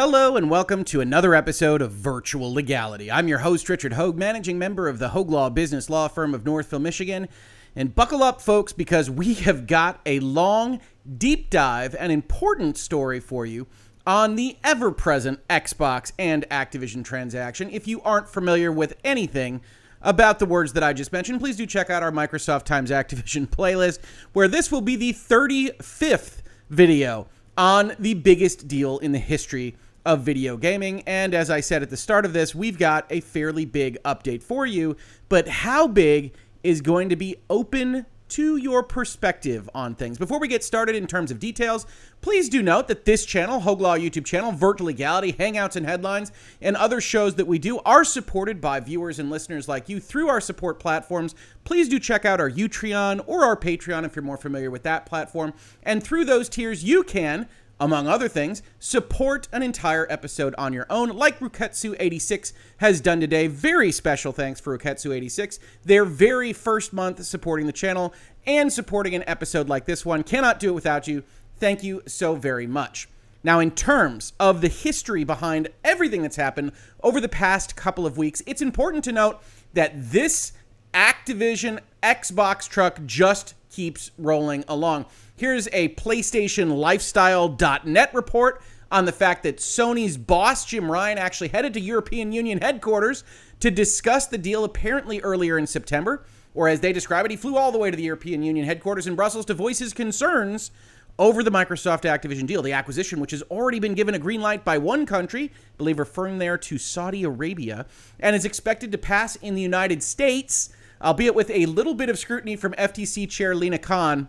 Hello and welcome to another episode of Virtual Legality. I'm your host, Richard Hoeg, managing member of the Hoeg Law Business Law Firm of Northville, Michigan. And buckle up, folks, because we have got a long, deep dive and important story for you on the ever present Xbox and Activision transaction. If you aren't familiar with anything about the words that I just mentioned, please do check out our Microsoft times Activision playlist, where this will be the 35th video on the biggest deal in the history of video gaming. And as I said at the start of this, we've got a fairly big update for you. But how big is going to be open to your perspective on things. Before we get started in terms of details, please do note that this channel, Hoeg Law YouTube channel, Virtual Legality, Hangouts and Headlines, and other shows that we do are supported by viewers and listeners like you through our support platforms. Please do check out our Utreon or our Patreon if you're more familiar with that platform. And through those tiers, you can among other things, support an entire episode on your own, like Roketsu86 has done today. Very special thanks for Roketsu86. Their very first month supporting the channel and supporting an episode like this one. Cannot do it without you. Thank you so very much. Now, in terms of the history behind everything that's happened over the past couple of weeks, it's important to note that this Activision Xbox truck just keeps rolling along. Here's a PlayStation Lifestyle.net report on the fact that Sony's boss, Jim Ryan, actually headed to European Union headquarters to discuss the deal apparently earlier in September. Or as they describe it, he flew all the way to the European Union headquarters in Brussels to voice his concerns over the Microsoft Activision deal, the acquisition, which has already been given a green light by one country, I believe referring there to Saudi Arabia, and is expected to pass in the United States, albeit with a little bit of scrutiny from FTC Chair Lina Khan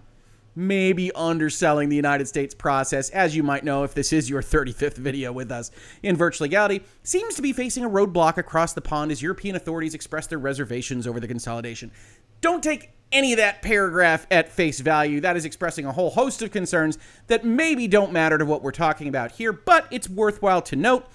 maybe underselling the United States process, as you might know if this is your 35th video with us in virtual legality, seems to be facing a roadblock across the pond as European authorities express their reservations over the consolidation. Don't take any of that paragraph at face value. That is expressing a whole host of concerns that maybe don't matter to what we're talking about here, but it's worthwhile to note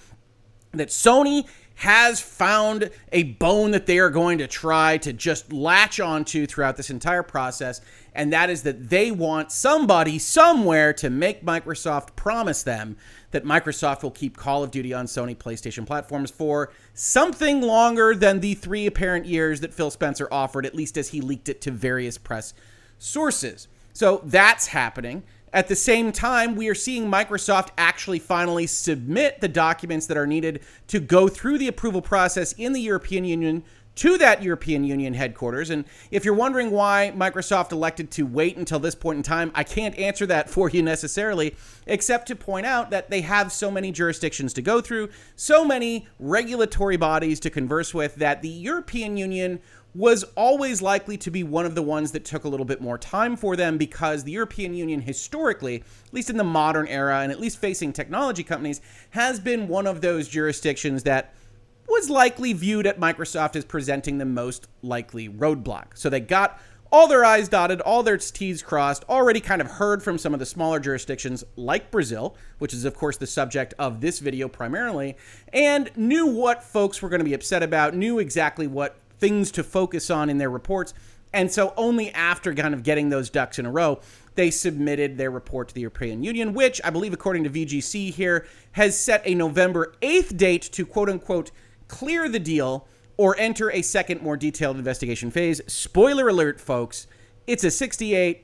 that Sony has found a bone that they are going to try to just latch onto throughout this entire process, and that is that they want somebody somewhere to make Microsoft promise them that Microsoft will keep Call of Duty on Sony PlayStation platforms for something longer than the three apparent years that Phil Spencer offered, at least as he leaked it to various press sources. So that's happening. At the same time, we are seeing Microsoft actually finally submit the documents that are needed to go through the approval process in the European Union to that European Union headquarters. And if you're wondering why Microsoft elected to wait until this point in time, I can't answer that for you necessarily, except to point out that they have so many jurisdictions to go through, so many regulatory bodies to converse with, that the European Union was always likely to be one of the ones that took a little bit more time for them because the European Union historically, at least in the modern era and at least facing technology companies, has been one of those jurisdictions that was likely viewed at Microsoft as presenting the most likely roadblock. So they got all their I's dotted, all their T's crossed, already kind of heard from some of the smaller jurisdictions like Brazil, which is, of course, the subject of this video primarily, and knew what folks were going to be upset about, knew exactly what things to focus on in their reports. And so only after kind of getting those ducks in a row, they submitted their report to the European Union, which I believe, according to VGC here, has set a November 8th date to quote unquote clear the deal or enter a second, more detailed investigation phase. Spoiler alert, folks, it's a $68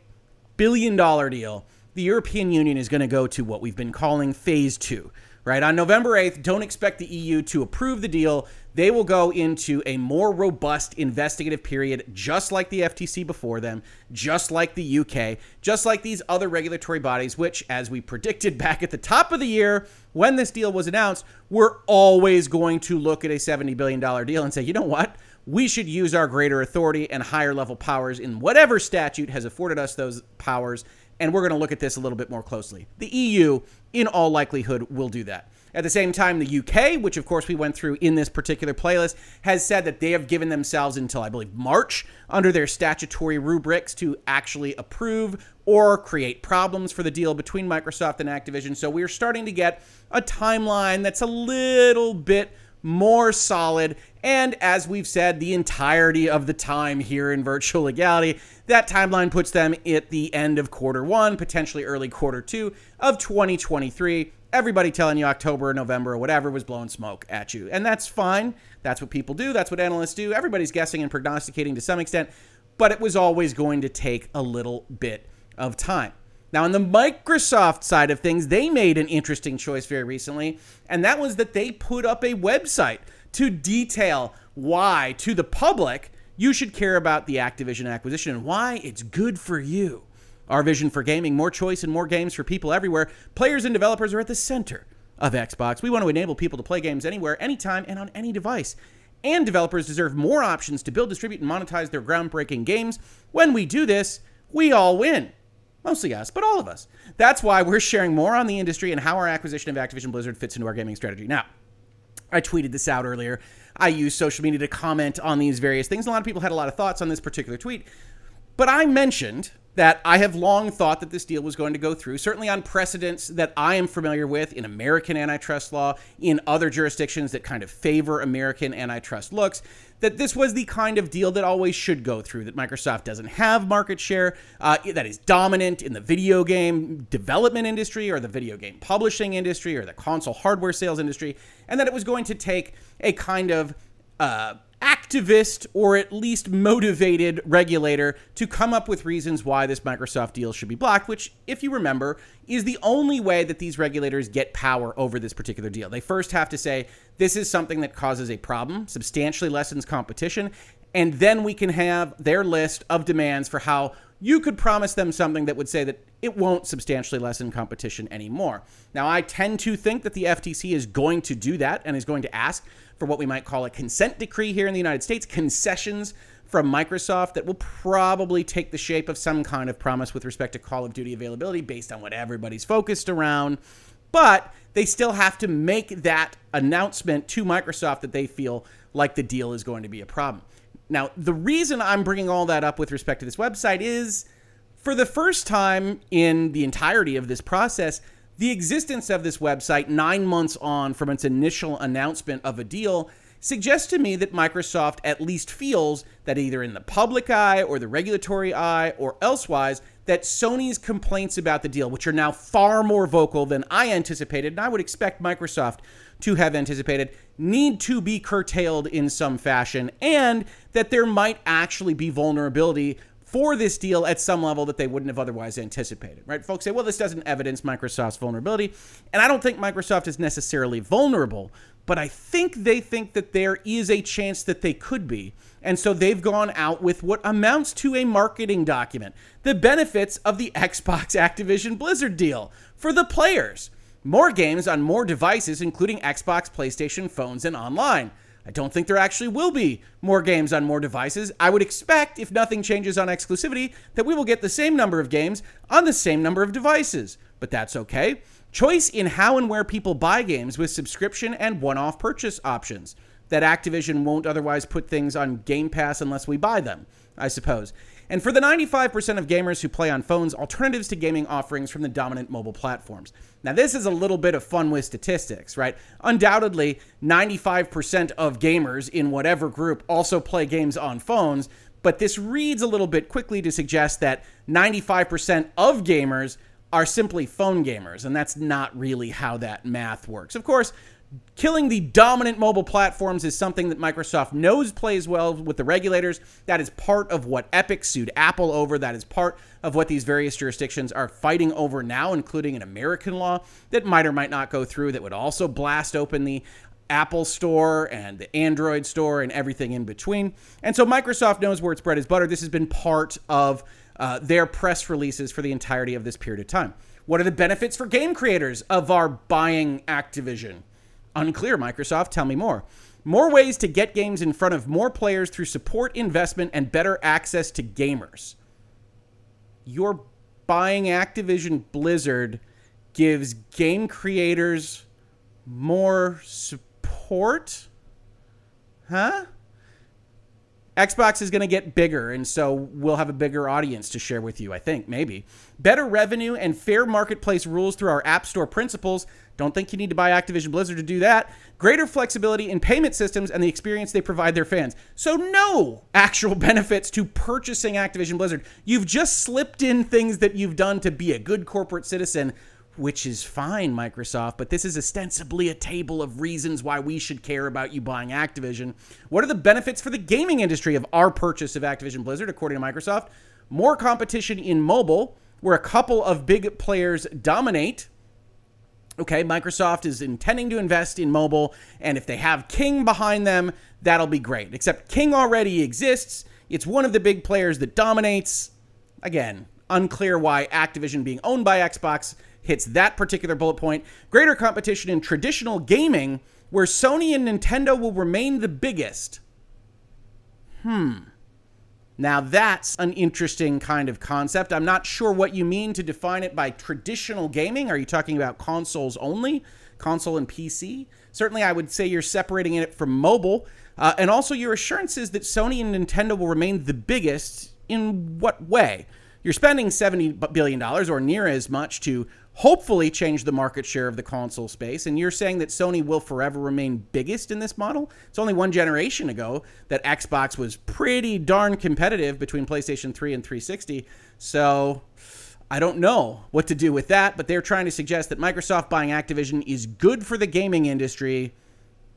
billion deal. The European Union is going to go to what we've been calling phase two right? On November 8th, don't expect the EU to approve the deal. They will go into a more robust investigative period, just like the FTC before them, just like the UK, just like these other regulatory bodies, which, as we predicted back at the top of the year when this deal was announced, were always going to look at a $70 billion deal and say, you know what? We should use our greater authority and higher level powers in whatever statute has afforded us those powers and we're going to look at this a little bit more closely. The EU, in all likelihood, will do that. At the same time, the UK, which of course we went through in this particular playlist, has said that they have given themselves until I believe March under their statutory rubrics to actually approve or create problems for the deal between Microsoft and Activision. So we're starting to get a timeline that's a little bit more solid. And as we've said, the entirety of the time here in virtual legality, that timeline puts them at the end of quarter one, potentially early quarter two of 2023. everybody telling you October, or November, or whatever was blowing smoke at you. And that's fine. That's what people do. That's what analysts do. Everybody's guessing and prognosticating to some extent, but it was always going to take a little bit of time. Now, on the Microsoft side of things, they made an interesting choice very recently, and that was that they put up a website to detail why, to the public, you should care about the Activision acquisition and why it's good for you. Our vision for gaming more choice and more games for people everywhere. Players and developers are at the center of Xbox. We want to enable people to play games anywhere, anytime, and on any device. And developers deserve more options to build, distribute, and monetize their groundbreaking games. When we do this, we all win. Mostly us, but all of us. That's why we're sharing more on the industry and how our acquisition of Activision Blizzard fits into our gaming strategy. Now, I tweeted this out earlier. I use social media to comment on these various things. A lot of people had a lot of thoughts on this particular tweet. But I mentioned that I have long thought that this deal was going to go through, certainly on precedents that I am familiar with in American antitrust law, in other jurisdictions that kind of favor American antitrust looks, that this was the kind of deal that always should go through, that Microsoft doesn't have market share uh, that is dominant in the video game development industry or the video game publishing industry or the console hardware sales industry, and that it was going to take a kind of uh, activist or at least motivated regulator to come up with reasons why this Microsoft deal should be blocked, which, if you remember, is the only way that these regulators get power over this particular deal. They first have to say, this is something that causes a problem, substantially lessens competition, and then we can have their list of demands for how you could promise them something that would say that it won't substantially lessen competition anymore. Now, I tend to think that the FTC is going to do that and is going to ask for what we might call a consent decree here in the United States, concessions from Microsoft that will probably take the shape of some kind of promise with respect to Call of Duty availability based on what everybody's focused around. But they still have to make that announcement to Microsoft that they feel like the deal is going to be a problem. Now, the reason I'm bringing all that up with respect to this website is for the first time in the entirety of this process, the existence of this website, nine months on from its initial announcement of a deal, suggests to me that Microsoft at least feels that either in the public eye or the regulatory eye or elsewise, that Sony's complaints about the deal, which are now far more vocal than I anticipated, and I would expect Microsoft to have anticipated, need to be curtailed in some fashion, and that there might actually be vulnerability for this deal at some level that they wouldn't have otherwise anticipated, right? Folks say, well, this doesn't evidence Microsoft's vulnerability. And I don't think Microsoft is necessarily vulnerable, but I think they think that there is a chance that they could be. And so they've gone out with what amounts to a marketing document the benefits of the Xbox Activision Blizzard deal for the players. More games on more devices, including Xbox, PlayStation, phones, and online. I don't think there actually will be more games on more devices. I would expect, if nothing changes on exclusivity, that we will get the same number of games on the same number of devices. But that's okay. Choice in how and where people buy games with subscription and one off purchase options. That Activision won't otherwise put things on Game Pass unless we buy them, I suppose. And for the 95% of gamers who play on phones, alternatives to gaming offerings from the dominant mobile platforms. Now, this is a little bit of fun with statistics, right? Undoubtedly, 95% of gamers in whatever group also play games on phones, but this reads a little bit quickly to suggest that 95% of gamers are simply phone gamers, and that's not really how that math works. Of course, Killing the dominant mobile platforms is something that Microsoft knows plays well with the regulators. That is part of what Epic sued Apple over. That is part of what these various jurisdictions are fighting over now, including an American law that might or might not go through that would also blast open the Apple Store and the Android Store and everything in between. And so Microsoft knows where its bread is butter. This has been part of uh, their press releases for the entirety of this period of time. What are the benefits for game creators of our buying Activision? Unclear, Microsoft. Tell me more. More ways to get games in front of more players through support, investment, and better access to gamers. Your buying Activision Blizzard gives game creators more support? Huh? Xbox is going to get bigger, and so we'll have a bigger audience to share with you, I think, maybe. Better revenue and fair marketplace rules through our App Store principles. Don't think you need to buy Activision Blizzard to do that. Greater flexibility in payment systems and the experience they provide their fans. So, no actual benefits to purchasing Activision Blizzard. You've just slipped in things that you've done to be a good corporate citizen which is fine, Microsoft, but this is ostensibly a table of reasons why we should care about you buying Activision. What are the benefits for the gaming industry of our purchase of Activision Blizzard, according to Microsoft? More competition in mobile, where a couple of big players dominate. Okay, Microsoft is intending to invest in mobile, and if they have King behind them, that'll be great. Except King already exists. It's one of the big players that dominates. Again, unclear why Activision being owned by Xbox hits that particular bullet point. Greater competition in traditional gaming, where Sony and Nintendo will remain the biggest. Hmm. Now, that's an interesting kind of concept. I'm not sure what you mean to define it by traditional gaming. Are you talking about consoles only? Console and PC? Certainly, I would say you're separating it from mobile. Uh, and also, your assurances that Sony and Nintendo will remain the biggest in what way? You're spending $70 billion or near as much to hopefully change the market share of the console space. And you're saying that Sony will forever remain biggest in this model? It's only one generation ago that Xbox was pretty darn competitive between PlayStation 3 and 360. So I don't know what to do with that, but they're trying to suggest that Microsoft buying Activision is good for the gaming industry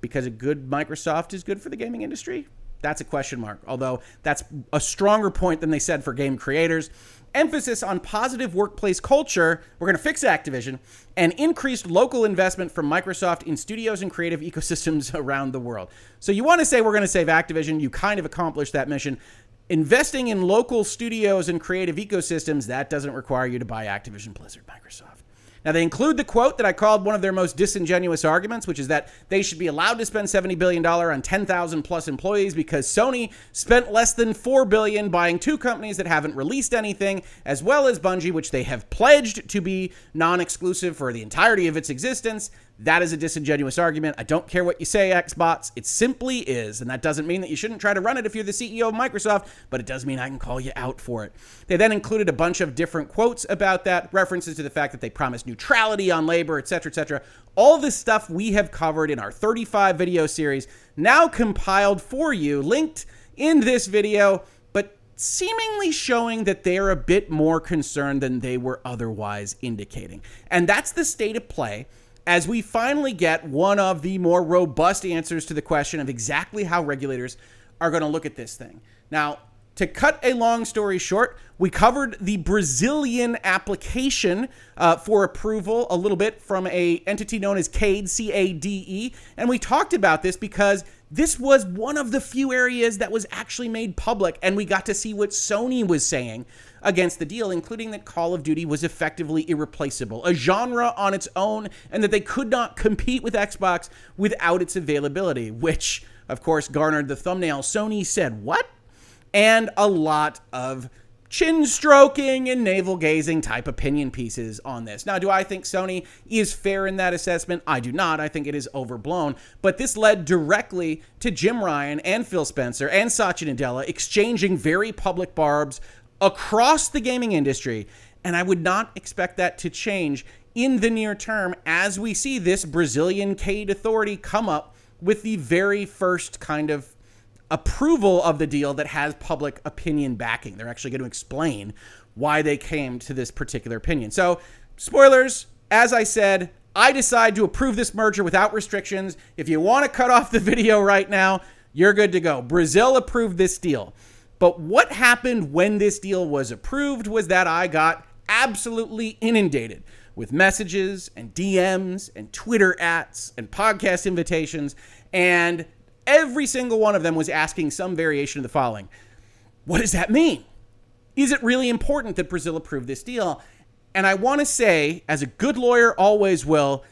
because a good Microsoft is good for the gaming industry. That's a question mark, although that's a stronger point than they said for game creators. Emphasis on positive workplace culture, we're going to fix Activision, and increased local investment from Microsoft in studios and creative ecosystems around the world. So you want to say we're going to save Activision, you kind of accomplished that mission. Investing in local studios and creative ecosystems, that doesn't require you to buy Activision Blizzard Microsoft. Now, they include the quote that I called one of their most disingenuous arguments, which is that they should be allowed to spend $70 billion on 10,000 plus employees because Sony spent less than 4 billion buying two companies that haven't released anything, as well as Bungie, which they have pledged to be non exclusive for the entirety of its existence. That is a disingenuous argument. I don't care what you say, Xbox. It simply is. And that doesn't mean that you shouldn't try to run it if you're the CEO of Microsoft, but it does mean I can call you out for it. They then included a bunch of different quotes about that, references to the fact that they promised neutrality on labor, et cetera, et cetera. All this stuff we have covered in our 35 video series, now compiled for you, linked in this video, but seemingly showing that they're a bit more concerned than they were otherwise indicating. And that's the state of play as we finally get one of the more robust answers to the question of exactly how regulators are going to look at this thing. Now, to cut a long story short, we covered the Brazilian application uh, for approval a little bit from a entity known as CADE, C-A-D-E, and we talked about this because this was one of the few areas that was actually made public, and we got to see what Sony was saying against the deal, including that Call of Duty was effectively irreplaceable, a genre on its own, and that they could not compete with Xbox without its availability, which, of course, garnered the thumbnail. Sony said, What? And a lot of chin stroking and navel gazing type opinion pieces on this. Now, do I think Sony is fair in that assessment? I do not. I think it is overblown. But this led directly to Jim Ryan and Phil Spencer and Satya Nadella exchanging very public barbs across the gaming industry. And I would not expect that to change in the near term as we see this Brazilian CADE authority come up with the very first kind of approval of the deal that has public opinion backing. They're actually going to explain why they came to this particular opinion. So, spoilers, as I said, I decide to approve this merger without restrictions. If you want to cut off the video right now, you're good to go. Brazil approved this deal. But what happened when this deal was approved was that I got absolutely inundated with messages and DMs and Twitter ads and podcast invitations. And Every single one of them was asking some variation of the following What does that mean? Is it really important that Brazil approve this deal? And I want to say, as a good lawyer always will,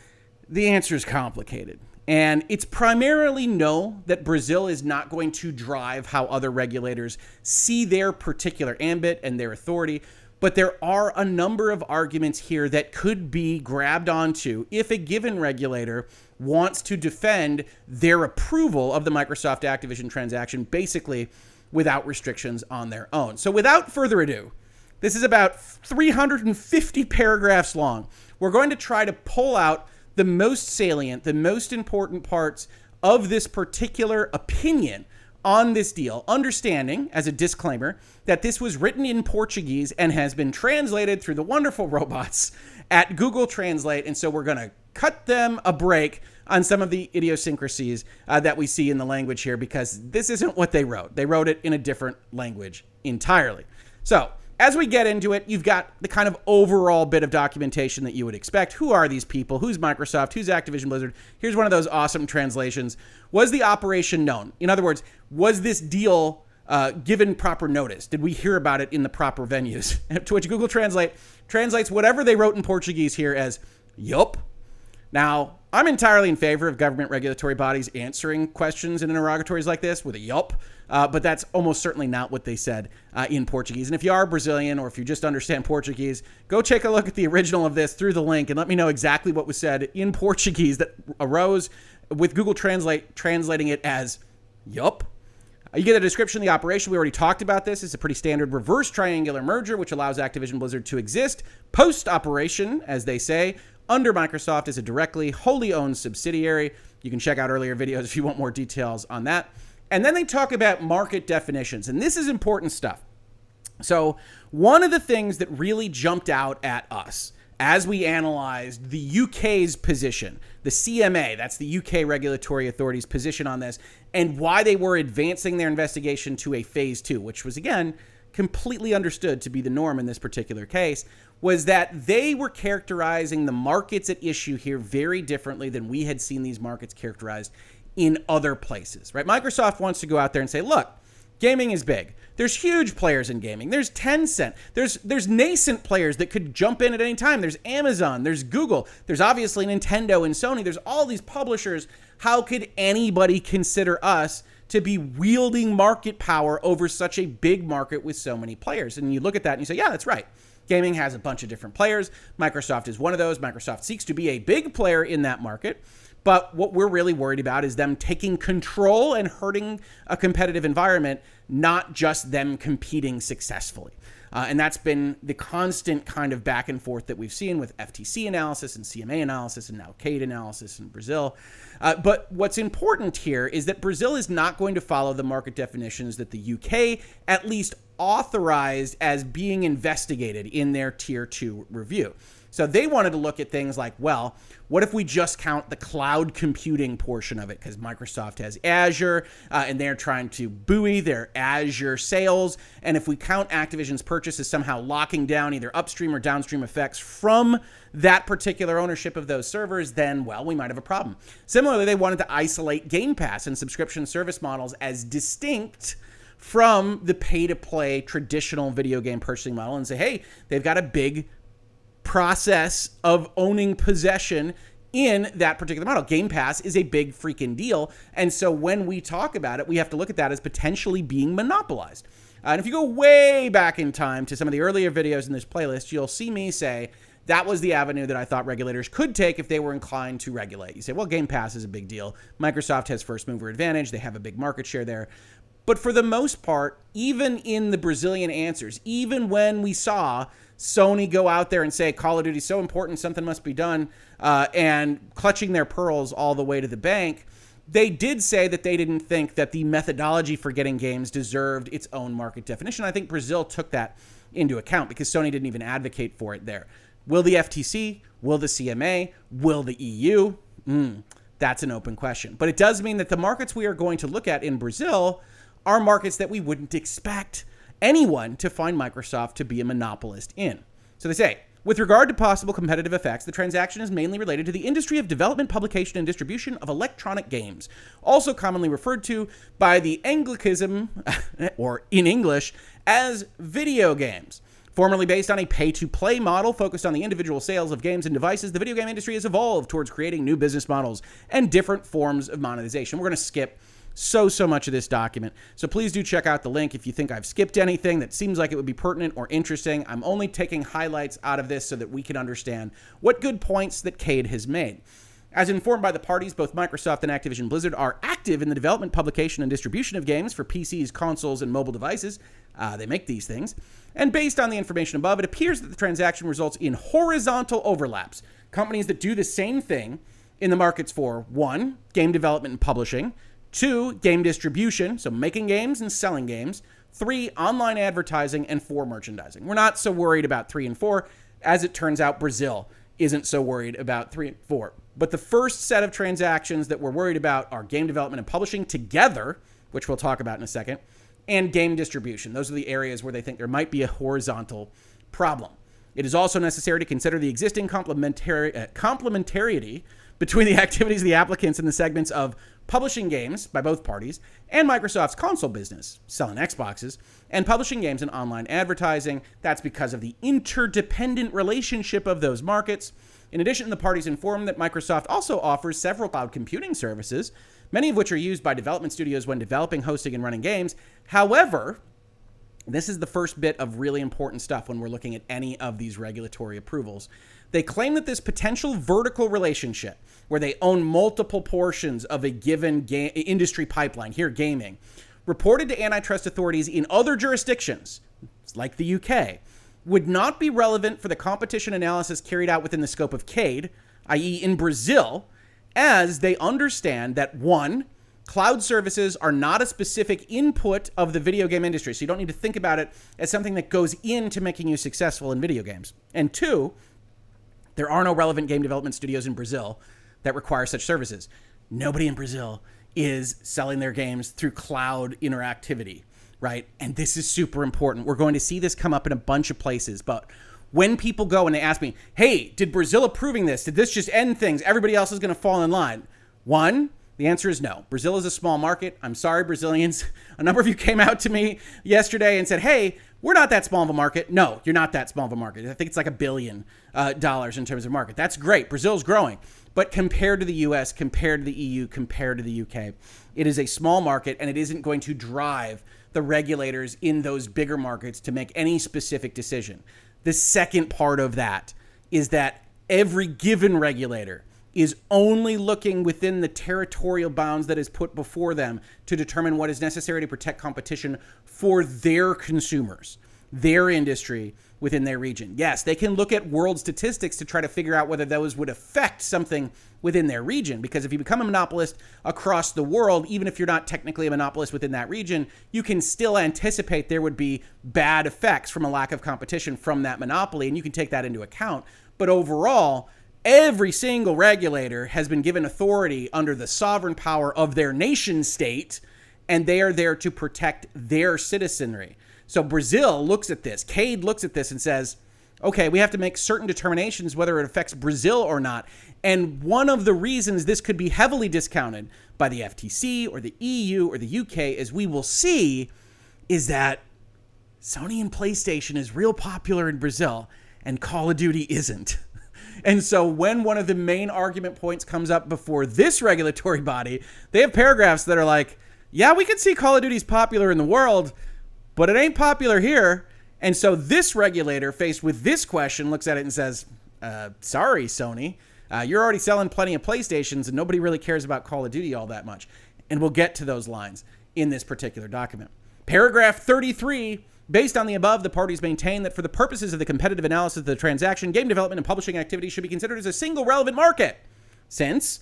the answer is complicated. And it's primarily no, that Brazil is not going to drive how other regulators see their particular ambit and their authority. But there are a number of arguments here that could be grabbed onto if a given regulator wants to defend their approval of the Microsoft Activision transaction basically without restrictions on their own. So without further ado, this is about 350 paragraphs long. We're going to try to pull out the most salient, the most important parts of this particular opinion on this deal, understanding, as a disclaimer, that this was written in Portuguese and has been translated through the wonderful robots at Google Translate. And so we're going to cut them a break on some of the idiosyncrasies uh, that we see in the language here because this isn't what they wrote. They wrote it in a different language entirely. So, as we get into it, you've got the kind of overall bit of documentation that you would expect. Who are these people? Who's Microsoft? Who's Activision Blizzard? Here's one of those awesome translations. Was the operation known? In other words, was this deal uh, given proper notice? Did we hear about it in the proper venues? to which Google Translate translates whatever they wrote in Portuguese here as yup. Now, I'm entirely in favor of government regulatory bodies answering questions and interrogatories like this with a yup, uh, but that's almost certainly not what they said uh, in Portuguese. And if you are Brazilian or if you just understand Portuguese, go take a look at the original of this through the link and let me know exactly what was said in Portuguese that arose with Google Translate translating it as yup. Uh, you get a description of the operation. We already talked about this. It's a pretty standard reverse triangular merger, which allows Activision Blizzard to exist post operation, as they say, under Microsoft as a directly wholly owned subsidiary. You can check out earlier videos if you want more details on that. And then they talk about market definitions, and this is important stuff. So, one of the things that really jumped out at us as we analyzed the UK's position, the CMA, that's the UK regulatory authority's position on this, and why they were advancing their investigation to a phase two, which was again completely understood to be the norm in this particular case, was that they were characterizing the markets at issue here very differently than we had seen these markets characterized in other places, right? Microsoft wants to go out there and say, look, gaming is big. There's huge players in gaming. There's Tencent. There's there's nascent players that could jump in at any time. There's Amazon. There's Google. There's obviously Nintendo and Sony. There's all these publishers. How could anybody consider us to be wielding market power over such a big market with so many players? And you look at that and you say, yeah, that's right. Gaming has a bunch of different players. Microsoft is one of those. Microsoft seeks to be a big player in that market. But what we're really worried about is them taking control and hurting a competitive environment, not just them competing successfully. Uh, and that's been the constant kind of back and forth that we've seen with FTC analysis and CMA analysis and now CADE analysis in Brazil. Uh, but what's important here is that Brazil is not going to follow the market definitions that the UK at least authorized as being investigated in their tier two review. So they wanted to look at things like, well, what if we just count the cloud computing portion of it? Because Microsoft has Azure uh, and they're trying to buoy their Azure sales. And if we count Activision's purchase as somehow locking down either upstream or downstream effects from that particular ownership of those servers, then, well, we might have a problem. Similarly, they wanted to isolate Game Pass and subscription service models as distinct from the pay to play traditional video game purchasing model and say, hey, they've got a big process of owning possession in that particular model. Game Pass is a big freaking deal. And so when we talk about it, we have to look at that as potentially being monopolized. Uh, and if you go way back in time to some of the earlier videos in this playlist, you'll see me say that was the avenue that I thought regulators could take if they were inclined to regulate. You say, well, Game Pass is a big deal. Microsoft has first mover advantage, they have a big market share there. But for the most part, even in the Brazilian answers, even when we saw Sony go out there and say Call of Duty is so important, something must be done, uh, and clutching their pearls all the way to the bank, they did say that they didn't think that the methodology for getting games deserved its own market definition. I think Brazil took that into account because Sony didn't even advocate for it there. Will the FTC? Will the CMA? Will the EU? Mm, that's an open question. But it does mean that the markets we are going to look at in Brazil are markets that we wouldn't expect anyone to find Microsoft to be a monopolist in. So they say, with regard to possible competitive effects, the transaction is mainly related to the industry of development, publication, and distribution of electronic games, also commonly referred to by the Anglicism, or in English, as video games. Formerly based on a pay to play model focused on the individual sales of games and devices, the video game industry has evolved towards creating new business models and different forms of monetization. We're going to skip so, so much of this document. So please do check out the link if you think I've skipped anything that seems like it would be pertinent or interesting. I'm only taking highlights out of this so that we can understand what good points that Cade has made. As informed by the parties, both Microsoft and Activision Blizzard are active in the development, publication, and distribution of games for PCs, consoles, and mobile devices. Uh, they make these things. And based on the information above, it appears that the transaction results in horizontal overlaps. Companies that do the same thing in the markets for one, game development and publishing, Two, game distribution, so making games and selling games. Three, online advertising. And four, merchandising. We're not so worried about three and four. As it turns out, Brazil isn't so worried about three and four. But the first set of transactions that we're worried about are game development and publishing together, which we'll talk about in a second, and game distribution. Those are the areas where they think there might be a horizontal problem. It is also necessary to consider the existing uh, complementarity between the activities of the applicants in the segments of publishing games by both parties and Microsoft's console business, selling Xboxes, and publishing games and online advertising. That's because of the interdependent relationship of those markets. In addition, the parties informed that Microsoft also offers several cloud computing services, many of which are used by development studios when developing, hosting, and running games. However, this is the first bit of really important stuff when we're looking at any of these regulatory approvals. They claim that this potential vertical relationship, where they own multiple portions of a given ga- industry pipeline, here gaming, reported to antitrust authorities in other jurisdictions, like the UK, would not be relevant for the competition analysis carried out within the scope of CADE, i.e., in Brazil, as they understand that one, cloud services are not a specific input of the video game industry. So you don't need to think about it as something that goes into making you successful in video games. And two, there are no relevant game development studios in Brazil that require such services. Nobody in Brazil is selling their games through cloud interactivity, right? And this is super important. We're going to see this come up in a bunch of places, but when people go and they ask me, "Hey, did Brazil approving this? Did this just end things? Everybody else is going to fall in line." One, the answer is no. Brazil is a small market. I'm sorry, Brazilians. A number of you came out to me yesterday and said, hey, we're not that small of a market. No, you're not that small of a market. I think it's like a billion uh, dollars in terms of market. That's great. Brazil's growing. But compared to the US, compared to the EU, compared to the UK, it is a small market and it isn't going to drive the regulators in those bigger markets to make any specific decision. The second part of that is that every given regulator is only looking within the territorial bounds that is put before them to determine what is necessary to protect competition for their consumers, their industry within their region. Yes, they can look at world statistics to try to figure out whether those would affect something within their region. Because if you become a monopolist across the world, even if you're not technically a monopolist within that region, you can still anticipate there would be bad effects from a lack of competition from that monopoly, and you can take that into account. But overall, every single regulator has been given authority under the sovereign power of their nation state, and they are there to protect their citizenry. So Brazil looks at this, CADE looks at this and says, okay, we have to make certain determinations whether it affects Brazil or not. And one of the reasons this could be heavily discounted by the FTC or the EU or the UK, as we will see, is that Sony and PlayStation is real popular in Brazil and Call of Duty isn't. And so when one of the main argument points comes up before this regulatory body, they have paragraphs that are like, yeah, we can see Call of Duty's popular in the world, but it ain't popular here. And so this regulator, faced with this question, looks at it and says, uh, sorry, Sony. Uh, you're already selling plenty of PlayStations, and nobody really cares about Call of Duty all that much. And we'll get to those lines in this particular document. Paragraph 33 Based on the above, the parties maintain that for the purposes of the competitive analysis of the transaction, game development and publishing activities should be considered as a single relevant market, since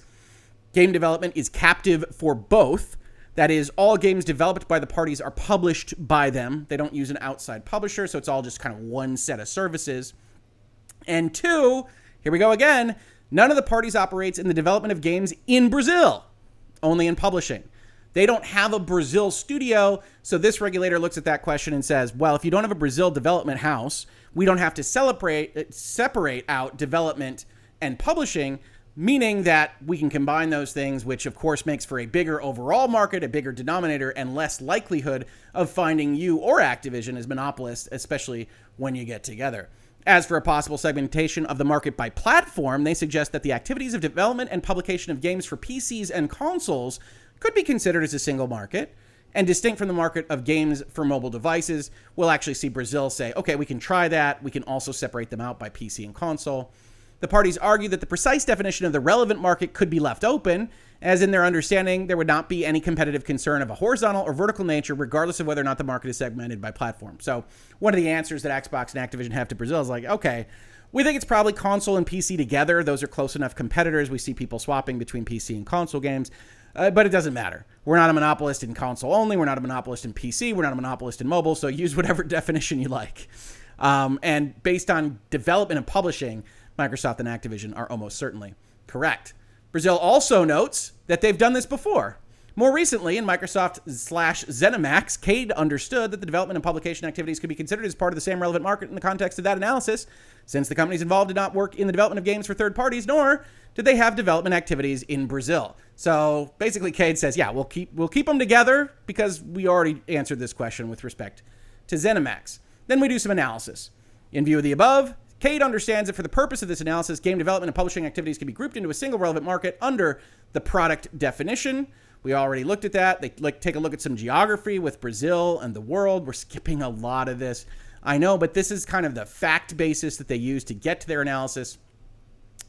game development is captive for both. That is, all games developed by the parties are published by them. They don't use an outside publisher, so it's all just kind of one set of services. And two, here we go again, none of the parties operates in the development of games in Brazil, only in publishing. They don't have a Brazil studio. So this regulator looks at that question and says, well, if you don't have a Brazil development house, we don't have to celebrate, uh, separate out development and publishing, meaning that we can combine those things, which of course makes for a bigger overall market, a bigger denominator, and less likelihood of finding you or Activision as monopolists, especially when you get together. As for a possible segmentation of the market by platform, they suggest that the activities of development and publication of games for PCs and consoles could be considered as a single market and distinct from the market of games for mobile devices. We'll actually see Brazil say, okay, we can try that. We can also separate them out by PC and console. The parties argue that the precise definition of the relevant market could be left open, as in their understanding, there would not be any competitive concern of a horizontal or vertical nature, regardless of whether or not the market is segmented by platform. So, one of the answers that Xbox and Activision have to Brazil is like, okay, we think it's probably console and PC together. Those are close enough competitors. We see people swapping between PC and console games. Uh, but it doesn't matter. We're not a monopolist in console only. We're not a monopolist in PC. We're not a monopolist in mobile. So use whatever definition you like. Um, and based on development and publishing, Microsoft and Activision are almost certainly correct. Brazil also notes that they've done this before. More recently, in Microsoft slash ZeniMax, Cade understood that the development and publication activities could be considered as part of the same relevant market in the context of that analysis, since the companies involved did not work in the development of games for third parties, nor did they have development activities in Brazil. So basically, Cade says, "Yeah, we'll keep we'll keep them together because we already answered this question with respect to ZeniMax." Then we do some analysis. In view of the above, Cade understands that for the purpose of this analysis, game development and publishing activities can be grouped into a single relevant market under the product definition. We already looked at that. They like take a look at some geography with Brazil and the world. We're skipping a lot of this. I know, but this is kind of the fact basis that they use to get to their analysis.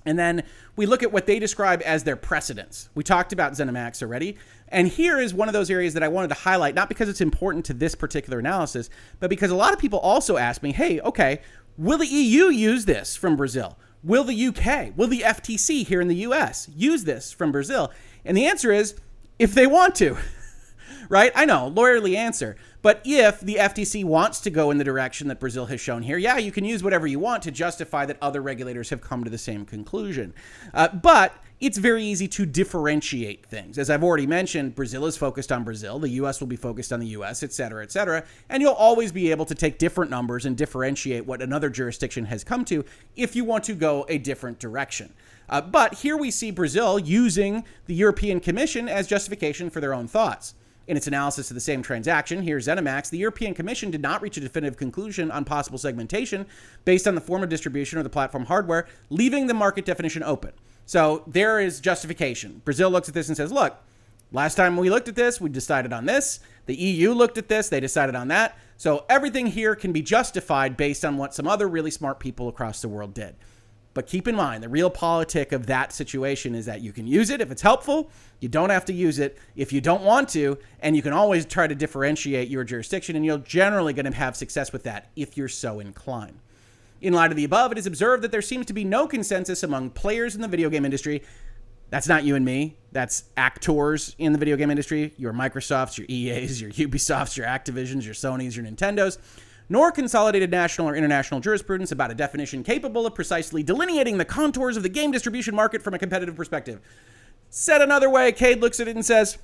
And then we look at what they describe as their precedents. We talked about ZeniMax already. And here is one of those areas that I wanted to highlight, not because it's important to this particular analysis, but because a lot of people also ask me, hey, okay, will the EU use this from Brazil? Will the UK, will the FTC here in the US use this from Brazil? And the answer is if they want to, right? I know, lawyerly answer. But if the FTC wants to go in the direction that Brazil has shown here, yeah, you can use whatever you want to justify that other regulators have come to the same conclusion. Uh, but it's very easy to differentiate things. As I've already mentioned, Brazil is focused on Brazil, the US will be focused on the US, et cetera, et cetera. And you'll always be able to take different numbers and differentiate what another jurisdiction has come to if you want to go a different direction. Uh, but here we see Brazil using the European Commission as justification for their own thoughts. In its analysis of the same transaction, here's ZeniMax, the European Commission did not reach a definitive conclusion on possible segmentation based on the form of distribution or the platform hardware, leaving the market definition open. So there is justification. Brazil looks at this and says, look, last time we looked at this, we decided on this. The EU looked at this, they decided on that. So everything here can be justified based on what some other really smart people across the world did. But keep in mind, the real politic of that situation is that you can use it if it's helpful. You don't have to use it if you don't want to. And you can always try to differentiate your jurisdiction, and you're generally going to have success with that if you're so inclined. In light of the above, it is observed that there seems to be no consensus among players in the video game industry. That's not you and me. That's actors in the video game industry. Your Microsofts, your EAs, your Ubisofts, your Activisions, your Sonys, your Nintendos nor consolidated national or international jurisprudence about a definition capable of precisely delineating the contours of the game distribution market from a competitive perspective. Said another way, Cade looks at it and says,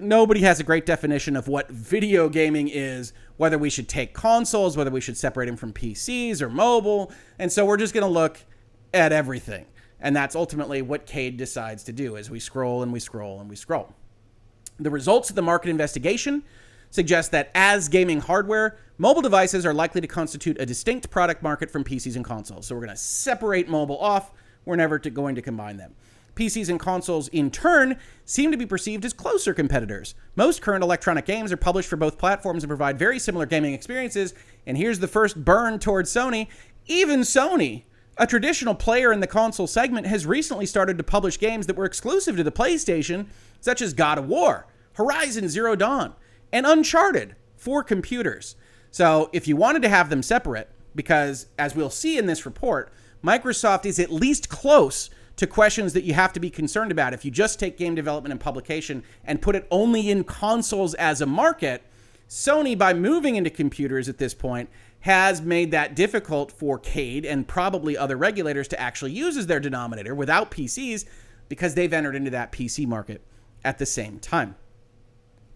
nobody has a great definition of what video gaming is, whether we should take consoles, whether we should separate them from PCs or mobile. And so we're just going to look at everything. And that's ultimately what Cade decides to do as we scroll and we scroll and we scroll. The results of the market investigation suggests that as gaming hardware, mobile devices are likely to constitute a distinct product market from PCs and consoles. So we're going to separate mobile off. We're never to going to combine them. PCs and consoles, in turn, seem to be perceived as closer competitors. Most current electronic games are published for both platforms and provide very similar gaming experiences. And here's the first burn towards Sony. Even Sony, a traditional player in the console segment, has recently started to publish games that were exclusive to the PlayStation, such as God of War, Horizon Zero Dawn, and Uncharted for computers. So if you wanted to have them separate, because as we'll see in this report, Microsoft is at least close to questions that you have to be concerned about. If you just take game development and publication and put it only in consoles as a market, Sony, by moving into computers at this point, has made that difficult for Cade and probably other regulators to actually use as their denominator without PCs because they've entered into that PC market at the same time.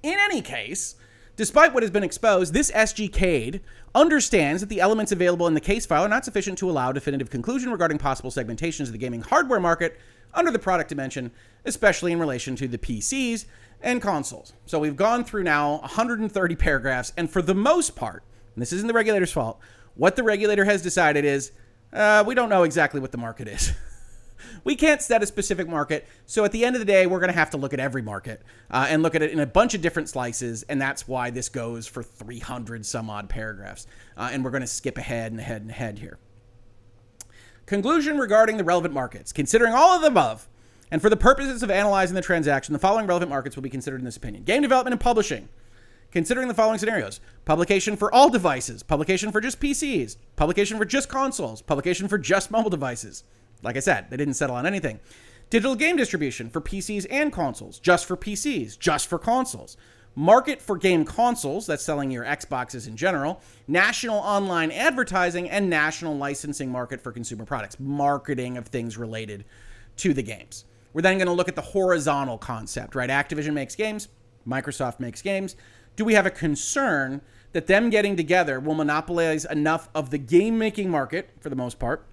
In any case, despite what has been exposed, this SG Cade understands that the elements available in the case file are not sufficient to allow definitive conclusion regarding possible segmentations of the gaming hardware market under the product dimension, especially in relation to the PCs and consoles. So we've gone through now 130 paragraphs, and for the most part, and this isn't the regulator's fault, what the regulator has decided is uh, we don't know exactly what the market is. we can't set a specific market. So at the end of the day, we're going to have to look at every market uh, and look at it in a bunch of different slices. And that's why this goes for 300 some odd paragraphs. Uh, and we're going to skip ahead and ahead and ahead here. Conclusion regarding the relevant markets. Considering all of the above, and for the purposes of analyzing the transaction, the following relevant markets will be considered in this opinion game development and publishing. Considering the following scenarios publication for all devices, publication for just PCs, publication for just consoles, publication for just mobile devices. Like I said, they didn't settle on anything. Digital game distribution for PCs and consoles, just for PCs, just for consoles. market for game consoles, that's selling your Xboxes in general, national online advertising, and national licensing market for consumer products, marketing of things related to the games. We're then going to look at the horizontal concept, right? Activision makes games, Microsoft makes games. Do we have a concern that them getting together will monopolize enough of the game making market, for the most part,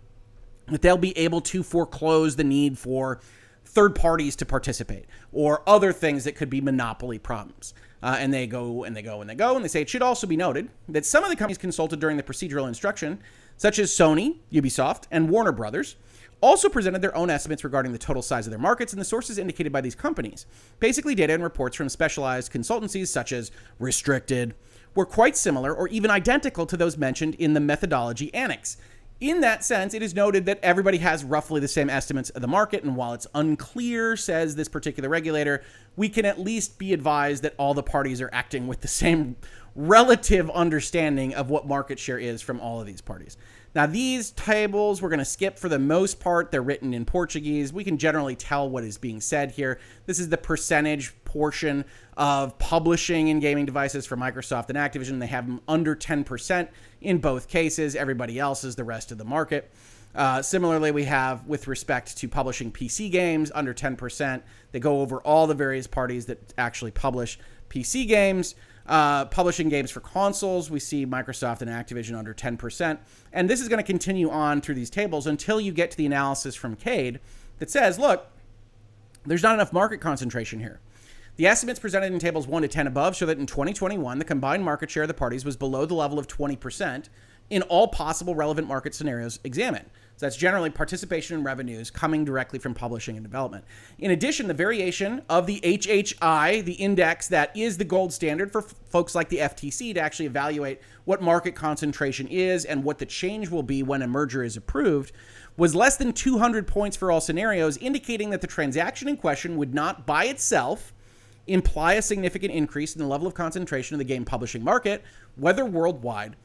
that they'll be able to foreclose the need for third parties to participate or other things that could be monopoly problems. Uh, and they go and they go and they go and they say it should also be noted that some of the companies consulted during the procedural instruction, such as Sony, Ubisoft, and Warner Brothers, also presented their own estimates regarding the total size of their markets and the sources indicated by these companies. Basically, data and reports from specialized consultancies such as Restricted were quite similar or even identical to those mentioned in the methodology annex. In that sense, it is noted that everybody has roughly the same estimates of the market, and while it's unclear, says this particular regulator, we can at least be advised that all the parties are acting with the same relative understanding of what market share is from all of these parties. Now, these tables we're going to skip for the most part. They're written in Portuguese. We can generally tell what is being said here. This is the percentage portion of publishing and gaming devices for Microsoft and Activision. They have them under 10% in both cases. Everybody else is the rest of the market. Uh, similarly, we have with respect to publishing PC games under 10%. They go over all the various parties that actually publish PC games. Uh, publishing games for consoles, we see Microsoft and Activision under 10%. And this is going to continue on through these tables until you get to the analysis from Cade that says, look, there's not enough market concentration here. The estimates presented in tables 1 to 10 above show that in 2021, the combined market share of the parties was below the level of 20% in all possible relevant market scenarios examined. So that's generally participation in revenues coming directly from publishing and development. In addition, the variation of the HHI, the index that is the gold standard for folks like the FTC to actually evaluate what market concentration is and what the change will be when a merger is approved, was less than 200 points for all scenarios, indicating that the transaction in question would not by itself imply a significant increase in the level of concentration of the game publishing market, whether worldwide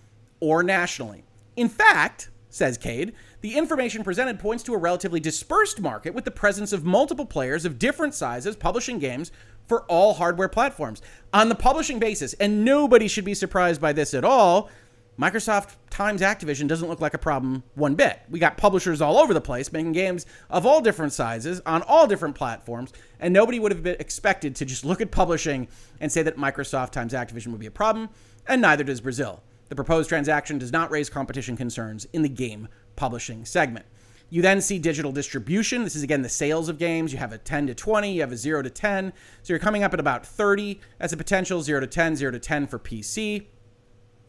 or nationally. In fact, says Cade, the information presented points to a relatively dispersed market with the presence of multiple players of different sizes publishing games for all hardware platforms. On the publishing basis, and nobody should be surprised by this at all, Microsoft times Activision doesn't look like a problem one bit. We got publishers all over the place making games of all different sizes on all different platforms, and nobody would have been expected to just look at publishing and say that Microsoft times Activision would be a problem, and neither does Brazil. The proposed transaction does not raise competition concerns in the game publishing segment. You then see digital distribution. This is again the sales of games. You have a 10 to 20, you have a 0 to 10. So you're coming up at about 30 as a potential 0 to 10, 0 to 10 for PC.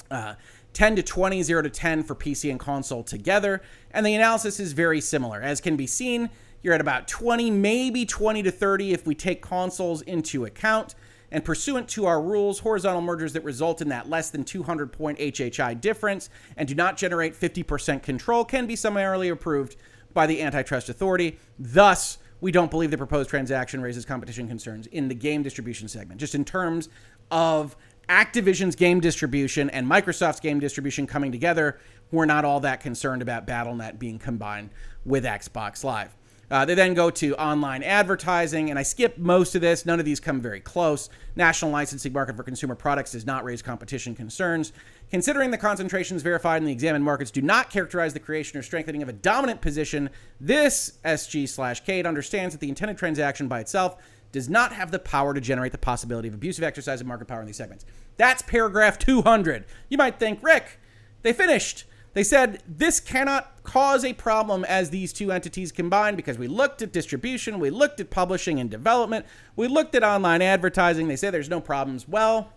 Uh, 10 to 20, 0 to 10 for PC and console together. And the analysis is very similar. As can be seen, you're at about 20, maybe 20 to 30 if we take consoles into account. And pursuant to our rules, horizontal mergers that result in that less than 200 point HHI difference and do not generate 50% control can be summarily approved by the antitrust authority. Thus, we don't believe the proposed transaction raises competition concerns in the game distribution segment. Just in terms of Activision's game distribution and Microsoft's game distribution coming together, we're not all that concerned about Battle.net being combined with Xbox Live. Uh, they then go to online advertising, and I skip most of this. None of these come very close. National licensing market for consumer products does not raise competition concerns. Considering the concentrations verified in the examined markets do not characterize the creation or strengthening of a dominant position, this SG slash Cade understands that the intended transaction by itself does not have the power to generate the possibility of abusive exercise of market power in these segments. That's paragraph 200. You might think, Rick, they finished. They said this cannot cause a problem as these two entities combine because we looked at distribution, we looked at publishing and development, we looked at online advertising. They say there's no problems. Well,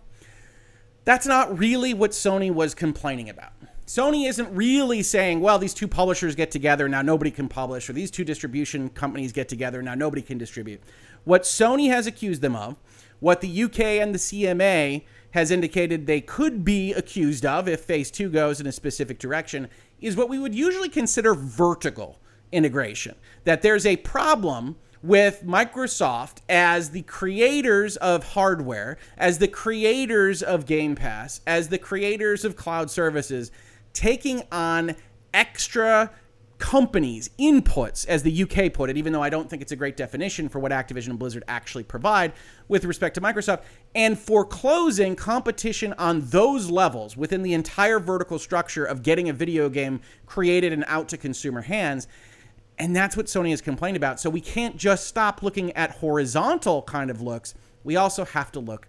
that's not really what Sony was complaining about. Sony isn't really saying, well, these two publishers get together, now nobody can publish, or these two distribution companies get together, now nobody can distribute. What Sony has accused them of, what the UK and the CMA has indicated they could be accused of if phase two goes in a specific direction is what we would usually consider vertical integration. That there's a problem with Microsoft as the creators of hardware, as the creators of Game Pass, as the creators of cloud services, taking on extra companies' inputs, as the UK put it, even though I don't think it's a great definition for what Activision and Blizzard actually provide with respect to Microsoft, and foreclosing competition on those levels within the entire vertical structure of getting a video game created and out to consumer hands. And that's what Sony has complained about. So we can't just stop looking at horizontal kind of looks. We also have to look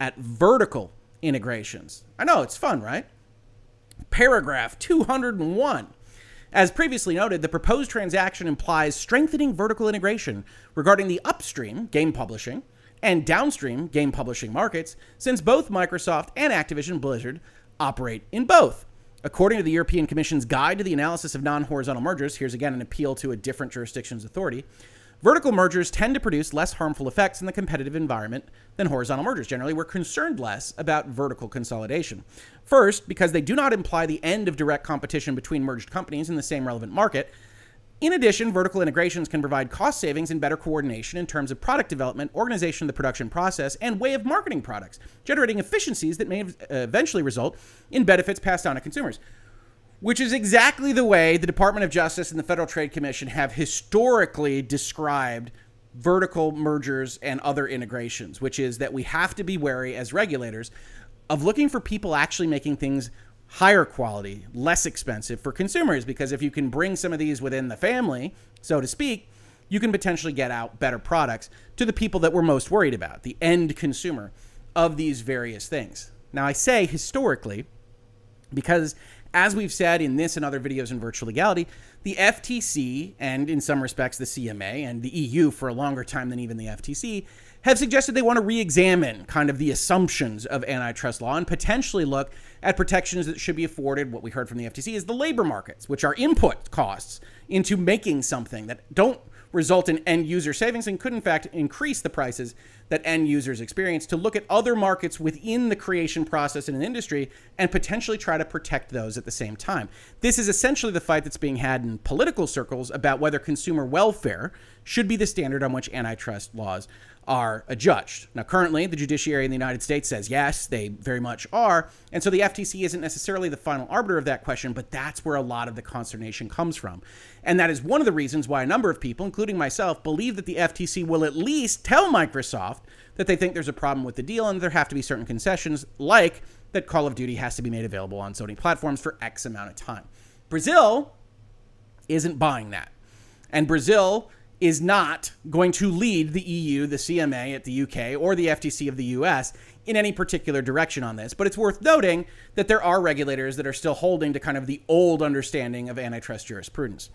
at vertical integrations. I know it's fun, right? Paragraph 201 as previously noted, the proposed transaction implies strengthening vertical integration regarding the upstream game publishing and downstream game publishing markets, since both Microsoft and Activision Blizzard operate in both. According to the European Commission's Guide to the Analysis of Non Horizontal Mergers, here's again an appeal to a different jurisdiction's authority. Vertical mergers tend to produce less harmful effects in the competitive environment than horizontal mergers. Generally, we're concerned less about vertical consolidation. First, because they do not imply the end of direct competition between merged companies in the same relevant market. In addition, vertical integrations can provide cost savings and better coordination in terms of product development, organization of the production process, and way of marketing products, generating efficiencies that may uh, eventually result in benefits passed on to consumers which is exactly the way the Department of Justice and the Federal Trade Commission have historically described vertical mergers and other integrations, which is that we have to be wary as regulators of looking for people actually making things higher quality, less expensive for consumers. Because if you can bring some of these within the family, so to speak, you can potentially get out better products to the people that we're most worried about, the end consumer of these various things. Now, I say historically because as we've said in this and other videos in virtual legality, the FTC and in some respects the CMA and the EU for a longer time than even the FTC have suggested they want to re-examine kind of the assumptions of antitrust law and potentially look at protections that should be afforded. What we heard from the FTC is the labor markets, which are input costs into making something that don't result in end user savings and could in fact increase the prices that end users experience to look at other markets within the creation process in an industry and potentially try to protect those at the same time. This is essentially the fight that's being had in political circles about whether consumer welfare should be the standard on which antitrust laws are adjudged. Now, currently, the judiciary in the United States says yes, they very much are. And so the FTC isn't necessarily the final arbiter of that question, but that's where a lot of the consternation comes from. And that is one of the reasons why a number of people, including myself, believe that the FTC will at least tell Microsoft that they think there's a problem with the deal and there have to be certain concessions, like that Call of Duty has to be made available on Sony platforms for X amount of time. Brazil isn't buying that. And Brazil is not going to lead the EU, the CMA at the UK, or the FTC of the US in any particular direction on this. But it's worth noting that there are regulators that are still holding to kind of the old understanding of antitrust jurisprudence.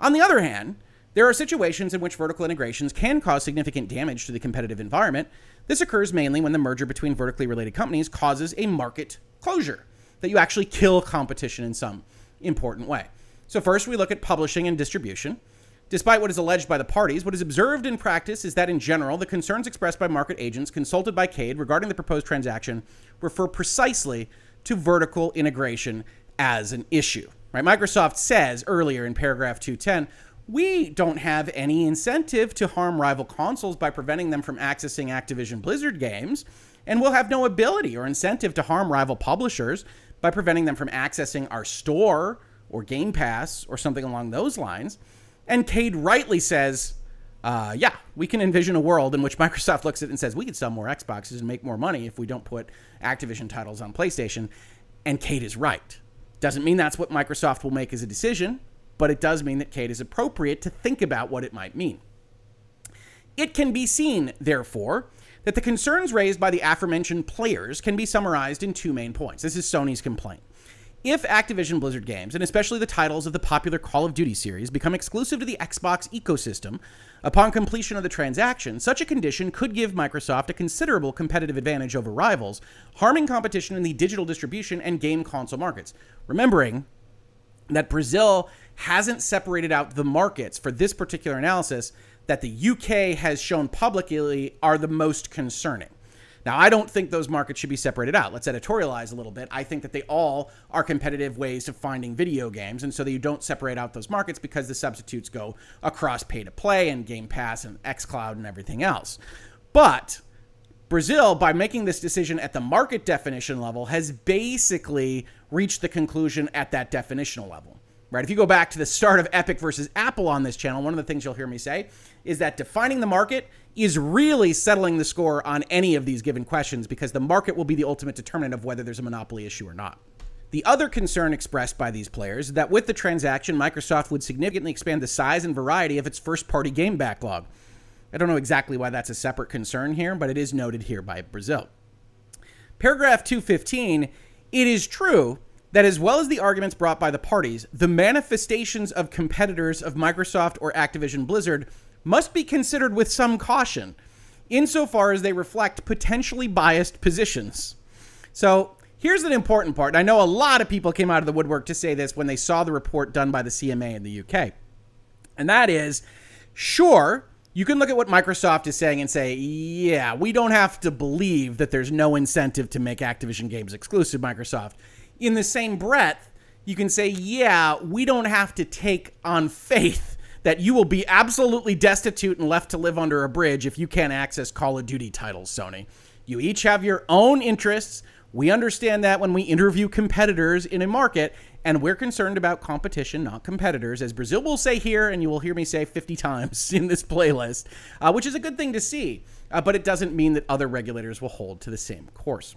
On the other hand, there are situations in which vertical integrations can cause significant damage to the competitive environment. This occurs mainly when the merger between vertically related companies causes a market closure, that you actually kill competition in some important way. So, first, we look at publishing and distribution. Despite what is alleged by the parties, what is observed in practice is that in general, the concerns expressed by market agents consulted by CADE regarding the proposed transaction refer precisely to vertical integration as an issue. Right? Microsoft says earlier in paragraph 210, we don't have any incentive to harm rival consoles by preventing them from accessing Activision Blizzard games, and we'll have no ability or incentive to harm rival publishers by preventing them from accessing our store or Game Pass or something along those lines. And CADE rightly says, uh, yeah, we can envision a world in which Microsoft looks at it and says, we could sell more Xboxes and make more money if we don't put Activision titles on PlayStation. And CADE is right. Doesn't mean that's what Microsoft will make as a decision, but it does mean that Cade is appropriate to think about what it might mean. It can be seen, therefore, that the concerns raised by the aforementioned players can be summarized in two main points. This is Sony's complaint. If Activision Blizzard games, and especially the titles of the popular Call of Duty series, become exclusive to the Xbox ecosystem upon completion of the transaction, such a condition could give Microsoft a considerable competitive advantage over rivals, harming competition in the digital distribution and game console markets. Remembering that Brazil hasn't separated out the markets for this particular analysis that the UK has shown publicly are the most concerning. Now, I don't think those markets should be separated out. Let's editorialize a little bit. I think that they all are competitive ways of finding video games, and so that you don't separate out those markets because the substitutes go across pay to play and Game Pass and xCloud and everything else. But Brazil, by making this decision at the market definition level, has basically reached the conclusion at that definitional level. Right? If you go back to the start of Epic versus Apple on this channel, one of the things you'll hear me say is that defining the market is really settling the score on any of these given questions because the market will be the ultimate determinant of whether there's a monopoly issue or not. The other concern expressed by these players is that with the transaction, Microsoft would significantly expand the size and variety of its first party game backlog. I don't know exactly why that's a separate concern here, but it is noted here by Brazil. Paragraph 215 it is true that as well as the arguments brought by the parties, the manifestations of competitors of Microsoft or Activision Blizzard must be considered with some caution, insofar as they reflect potentially biased positions. So here's an important part. I know a lot of people came out of the woodwork to say this when they saw the report done by the CMA in the UK. And that is sure, you can look at what Microsoft is saying and say, yeah, we don't have to believe that there's no incentive to make Activision games exclusive, Microsoft. In the same breath, you can say, yeah, we don't have to take on faith that you will be absolutely destitute and left to live under a bridge if you can't access Call of Duty titles, Sony. You each have your own interests. We understand that when we interview competitors in a market, and we're concerned about competition, not competitors, as Brazil will say here, and you will hear me say 50 times in this playlist, uh, which is a good thing to see. Uh, but it doesn't mean that other regulators will hold to the same course.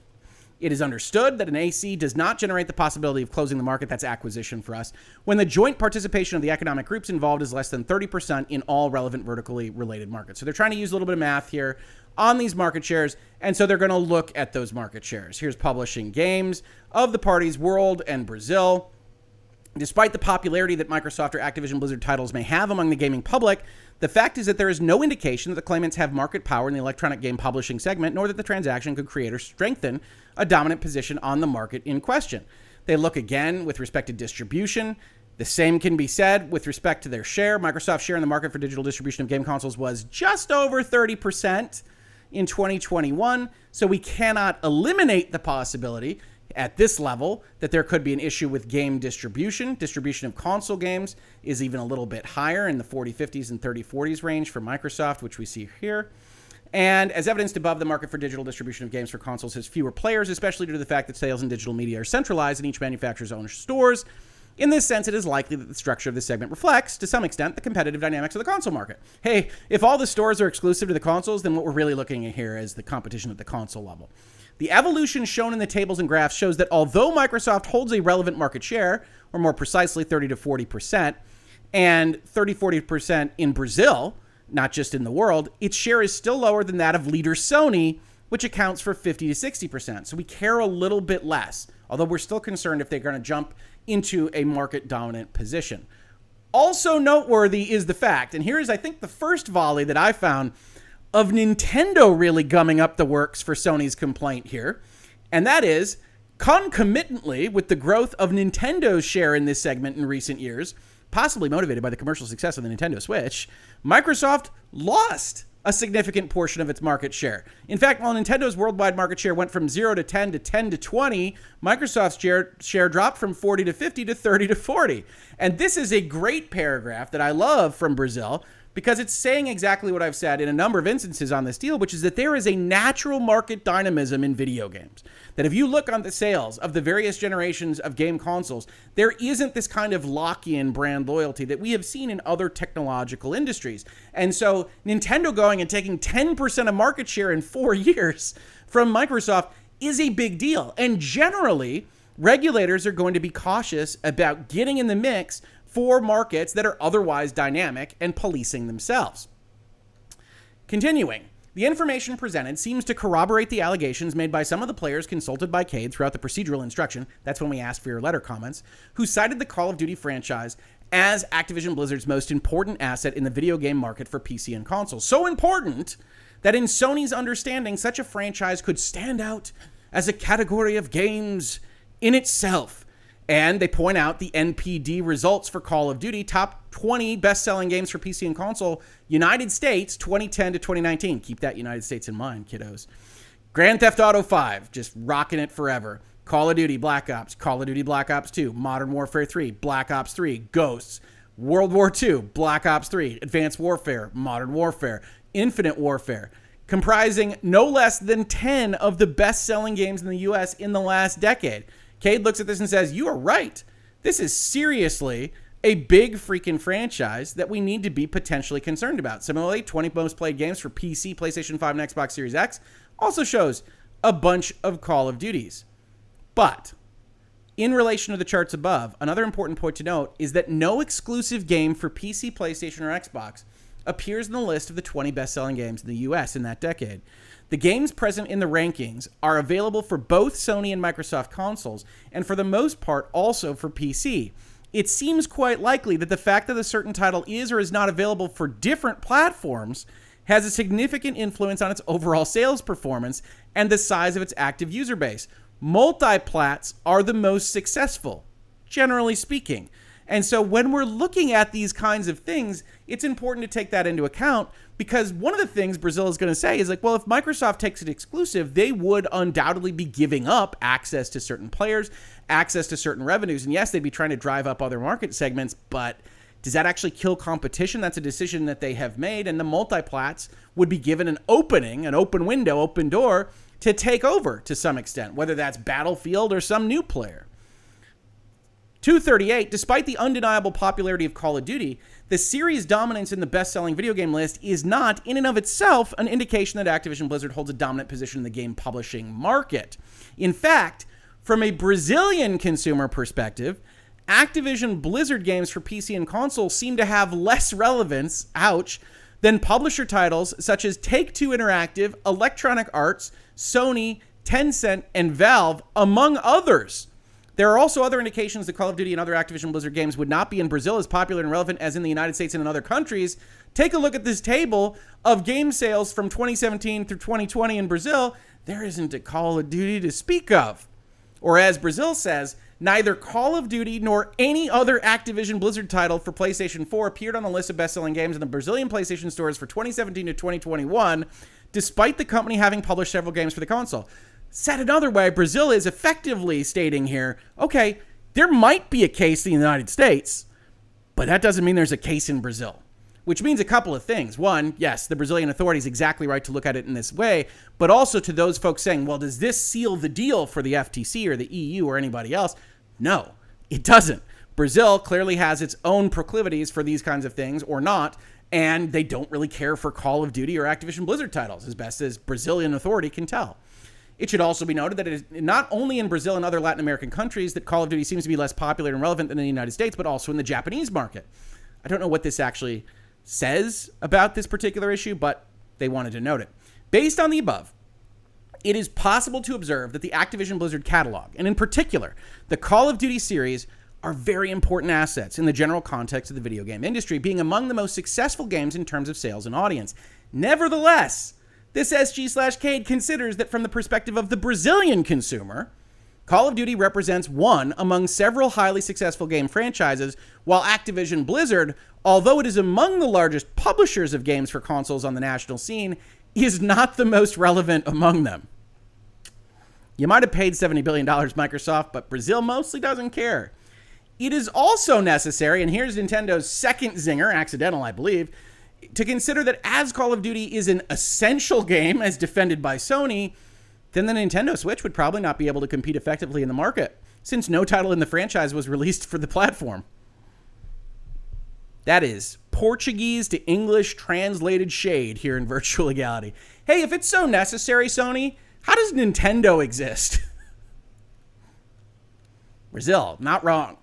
It is understood that an AC does not generate the possibility of closing the market. That's acquisition for us. When the joint participation of the economic groups involved is less than 30% in all relevant vertically related markets. So they're trying to use a little bit of math here on these market shares. And so they're going to look at those market shares. Here's publishing games of the parties World and Brazil. Despite the popularity that Microsoft or Activision Blizzard titles may have among the gaming public, the fact is that there is no indication that the claimants have market power in the electronic game publishing segment, nor that the transaction could create or strengthen a dominant position on the market in question. They look again with respect to distribution. The same can be said with respect to their share. Microsoft's share in the market for digital distribution of game consoles was just over 30% in 2021, so we cannot eliminate the possibility at this level that there could be an issue with game distribution. Distribution of console games is even a little bit higher in the 40 50s and 30 40s range for Microsoft, which we see here. And as evidenced above, the market for digital distribution of games for consoles has fewer players, especially due to the fact that sales and digital media are centralized in each manufacturer's own stores. In this sense, it is likely that the structure of this segment reflects, to some extent, the competitive dynamics of the console market. Hey, if all the stores are exclusive to the consoles, then what we're really looking at here is the competition at the console level. The evolution shown in the tables and graphs shows that although Microsoft holds a relevant market share, or more precisely 30 to 40%, and 30 40% in Brazil, not just in the world, its share is still lower than that of leader Sony, which accounts for 50 to 60%. So we care a little bit less, although we're still concerned if they're going to jump into a market dominant position. Also noteworthy is the fact, and here is, I think, the first volley that I found of Nintendo really gumming up the works for Sony's complaint here. And that is concomitantly with the growth of Nintendo's share in this segment in recent years, possibly motivated by the commercial success of the Nintendo Switch, Microsoft lost a significant portion of its market share. In fact, while Nintendo's worldwide market share went from 0 to 10 to 10 to 20, Microsoft's share, share dropped from 40 to 50 to 30 to 40. And this is a great paragraph that I love from Brazil because it's saying exactly what I've said in a number of instances on this deal, which is that there is a natural market dynamism in video games. That if you look on the sales of the various generations of game consoles, there isn't this kind of lock in brand loyalty that we have seen in other technological industries. And so Nintendo going and taking 10% of market share in four years from Microsoft is a big deal. And generally, regulators are going to be cautious about getting in the mix for markets that are otherwise dynamic and policing themselves. Continuing, the information presented seems to corroborate the allegations made by some of the players consulted by Cade throughout the procedural instruction. That's when we asked for your letter comments, who cited the Call of Duty franchise as Activision Blizzard's most important asset in the video game market for PC and consoles. So important that in Sony's understanding, such a franchise could stand out as a category of games in itself and they point out the NPD results for Call of Duty top 20 best selling games for PC and console, United States 2010 to 2019. Keep that United States in mind, kiddos. Grand Theft Auto 5, just rocking it forever. Call of Duty Black Ops, Call of Duty Black Ops 2, Modern Warfare 3, Black Ops 3, Ghosts, World War II, Black Ops 3, Advanced Warfare, Modern Warfare, Infinite Warfare, comprising no less than 10 of the best selling games in the US in the last decade. Cade looks at this and says, You are right. This is seriously a big freaking franchise that we need to be potentially concerned about. Similarly, 20 most played games for PC, PlayStation 5, and Xbox Series X also shows a bunch of Call of Duties. But in relation to the charts above, another important point to note is that no exclusive game for PC, PlayStation, or Xbox appears in the list of the 20 best selling games in the US in that decade. The games present in the rankings are available for both Sony and Microsoft consoles, and for the most part, also for PC. It seems quite likely that the fact that a certain title is or is not available for different platforms has a significant influence on its overall sales performance and the size of its active user base. Multiplats are the most successful, generally speaking. And so when we're looking at these kinds of things, it's important to take that into account because one of the things Brazil is going to say is like, well, if Microsoft takes it exclusive, they would undoubtedly be giving up access to certain players, access to certain revenues. And yes, they'd be trying to drive up other market segments, but does that actually kill competition? That's a decision that they have made. And the multiplats would be given an opening, an open window, open door to take over to some extent, whether that's Battlefield or some new player. 238, despite the undeniable popularity of Call of Duty, the series' dominance in the best selling video game list is not, in and of itself, an indication that Activision Blizzard holds a dominant position in the game publishing market. In fact, from a Brazilian consumer perspective, Activision Blizzard games for PC and console seem to have less relevance, ouch, than publisher titles such as Take Two Interactive, Electronic Arts, Sony, Tencent, and Valve, among others. There are also other indications that Call of Duty and other Activision Blizzard games would not be in Brazil as popular and relevant as in the United States and in other countries. Take a look at this table of game sales from 2017 through 2020 in Brazil. There isn't a Call of Duty to speak of. Or as Brazil says, neither Call of Duty nor any other Activision Blizzard title for PlayStation 4 appeared on the list of best-selling games in the Brazilian PlayStation stores for 2017 to 2021, despite the company having published several games for the console. Said another way, Brazil is effectively stating here okay, there might be a case in the United States, but that doesn't mean there's a case in Brazil. Which means a couple of things. One, yes, the Brazilian authorities exactly right to look at it in this way, but also to those folks saying, well, does this seal the deal for the FTC or the EU or anybody else? No, it doesn't. Brazil clearly has its own proclivities for these kinds of things or not, and they don't really care for Call of Duty or Activision Blizzard titles, as best as Brazilian authority can tell. It should also be noted that it is not only in Brazil and other Latin American countries that Call of Duty seems to be less popular and relevant than in the United States, but also in the Japanese market. I don't know what this actually says about this particular issue, but they wanted to note it. Based on the above, it is possible to observe that the Activision Blizzard catalog, and in particular, the Call of Duty series, are very important assets in the general context of the video game industry, being among the most successful games in terms of sales and audience. Nevertheless, this SG slash Cade considers that from the perspective of the Brazilian consumer, Call of Duty represents one among several highly successful game franchises, while Activision Blizzard, although it is among the largest publishers of games for consoles on the national scene, is not the most relevant among them. You might have paid $70 billion, Microsoft, but Brazil mostly doesn't care. It is also necessary, and here's Nintendo's second zinger, accidental, I believe, to consider that as Call of Duty is an essential game as defended by Sony, then the Nintendo Switch would probably not be able to compete effectively in the market, since no title in the franchise was released for the platform. That is Portuguese to English translated shade here in Virtual Legality. Hey, if it's so necessary, Sony, how does Nintendo exist? Brazil, not wrong.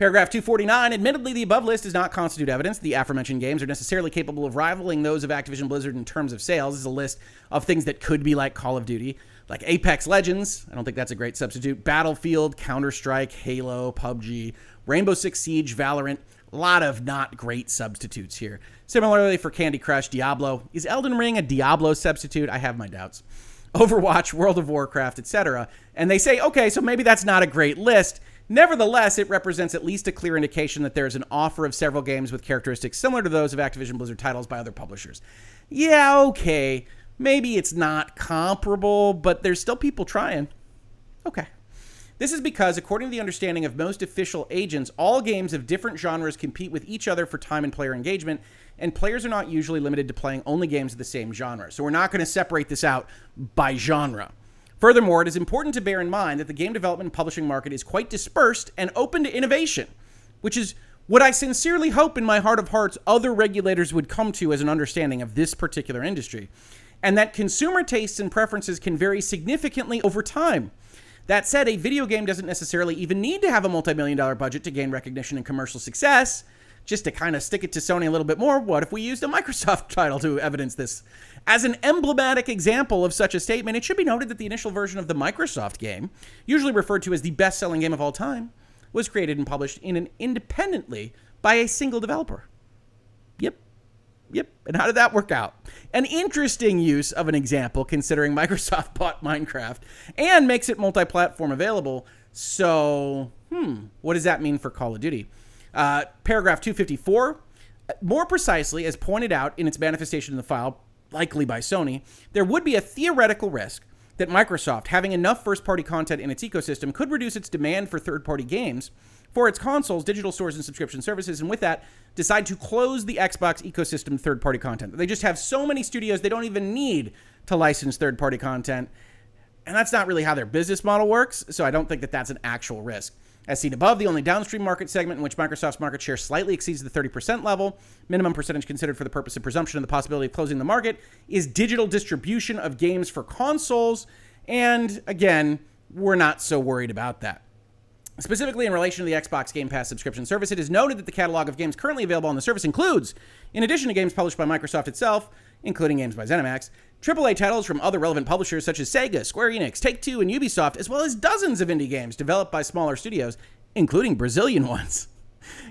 Paragraph 249 Admittedly, the above list does not constitute evidence the aforementioned games are necessarily capable of rivaling those of Activision Blizzard in terms of sales. This is a list of things that could be like Call of Duty, like Apex Legends. I don't think that's a great substitute. Battlefield, Counter Strike, Halo, PUBG, Rainbow Six Siege, Valorant. A lot of not great substitutes here. Similarly, for Candy Crush, Diablo. Is Elden Ring a Diablo substitute? I have my doubts. Overwatch, World of Warcraft, etc. And they say, okay, so maybe that's not a great list. Nevertheless, it represents at least a clear indication that there is an offer of several games with characteristics similar to those of Activision Blizzard titles by other publishers. Yeah, okay. Maybe it's not comparable, but there's still people trying. Okay. This is because, according to the understanding of most official agents, all games of different genres compete with each other for time and player engagement, and players are not usually limited to playing only games of the same genre. So we're not going to separate this out by genre. Furthermore, it is important to bear in mind that the game development and publishing market is quite dispersed and open to innovation, which is what I sincerely hope in my heart of hearts other regulators would come to as an understanding of this particular industry, and that consumer tastes and preferences can vary significantly over time. That said, a video game doesn't necessarily even need to have a multi million dollar budget to gain recognition and commercial success. Just to kind of stick it to Sony a little bit more, what if we used a Microsoft title to evidence this? As an emblematic example of such a statement, it should be noted that the initial version of the Microsoft game, usually referred to as the best selling game of all time, was created and published in an independently by a single developer. Yep. Yep. And how did that work out? An interesting use of an example considering Microsoft bought Minecraft and makes it multi platform available. So, hmm, what does that mean for Call of Duty? Uh, paragraph 254, more precisely, as pointed out in its manifestation in the file, likely by Sony, there would be a theoretical risk that Microsoft, having enough first party content in its ecosystem, could reduce its demand for third party games for its consoles, digital stores, and subscription services, and with that, decide to close the Xbox ecosystem third party content. They just have so many studios, they don't even need to license third party content. And that's not really how their business model works, so I don't think that that's an actual risk. As seen above, the only downstream market segment in which Microsoft's market share slightly exceeds the 30% level, minimum percentage considered for the purpose of presumption of the possibility of closing the market, is digital distribution of games for consoles. And again, we're not so worried about that. Specifically in relation to the Xbox Game Pass subscription service, it is noted that the catalog of games currently available on the service includes, in addition to games published by Microsoft itself, including games by ZeniMax, AAA titles from other relevant publishers such as Sega, Square Enix, Take Two, and Ubisoft, as well as dozens of indie games developed by smaller studios, including Brazilian ones.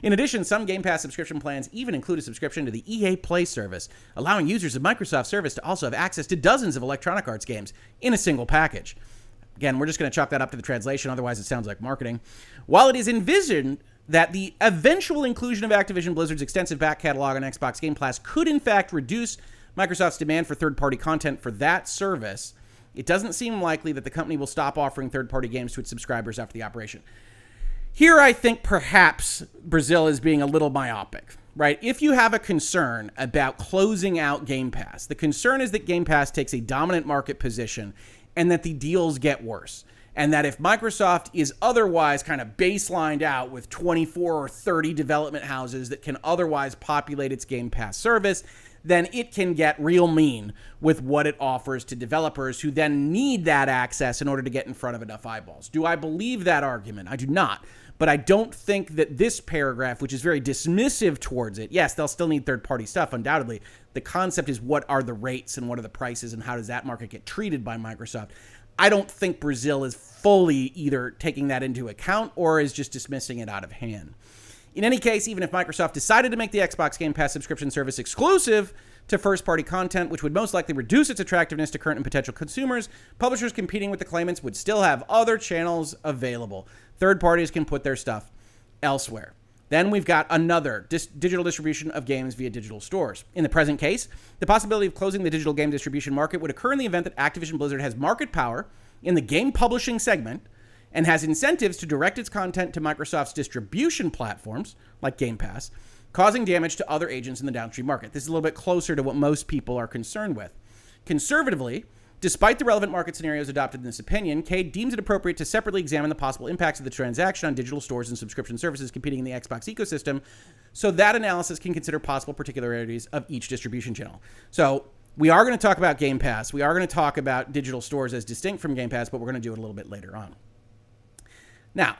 In addition, some Game Pass subscription plans even include a subscription to the EA Play service, allowing users of Microsoft service to also have access to dozens of Electronic Arts games in a single package. Again, we're just going to chalk that up to the translation, otherwise, it sounds like marketing. While it is envisioned that the eventual inclusion of Activision Blizzard's extensive back catalog on Xbox Game Pass could, in fact, reduce Microsoft's demand for third party content for that service, it doesn't seem likely that the company will stop offering third party games to its subscribers after the operation. Here, I think perhaps Brazil is being a little myopic, right? If you have a concern about closing out Game Pass, the concern is that Game Pass takes a dominant market position and that the deals get worse. And that if Microsoft is otherwise kind of baselined out with 24 or 30 development houses that can otherwise populate its Game Pass service, then it can get real mean with what it offers to developers who then need that access in order to get in front of enough eyeballs. Do I believe that argument? I do not. But I don't think that this paragraph, which is very dismissive towards it, yes, they'll still need third party stuff, undoubtedly. The concept is what are the rates and what are the prices and how does that market get treated by Microsoft. I don't think Brazil is fully either taking that into account or is just dismissing it out of hand. In any case, even if Microsoft decided to make the Xbox Game Pass subscription service exclusive to first party content, which would most likely reduce its attractiveness to current and potential consumers, publishers competing with the claimants would still have other channels available. Third parties can put their stuff elsewhere. Then we've got another dis- digital distribution of games via digital stores. In the present case, the possibility of closing the digital game distribution market would occur in the event that Activision Blizzard has market power in the game publishing segment and has incentives to direct its content to Microsoft's distribution platforms, like Game Pass, causing damage to other agents in the downstream market. This is a little bit closer to what most people are concerned with. Conservatively, despite the relevant market scenarios adopted in this opinion, Cade deems it appropriate to separately examine the possible impacts of the transaction on digital stores and subscription services competing in the Xbox ecosystem, so that analysis can consider possible particularities of each distribution channel. So, we are going to talk about Game Pass. We are going to talk about digital stores as distinct from Game Pass, but we're going to do it a little bit later on. Now,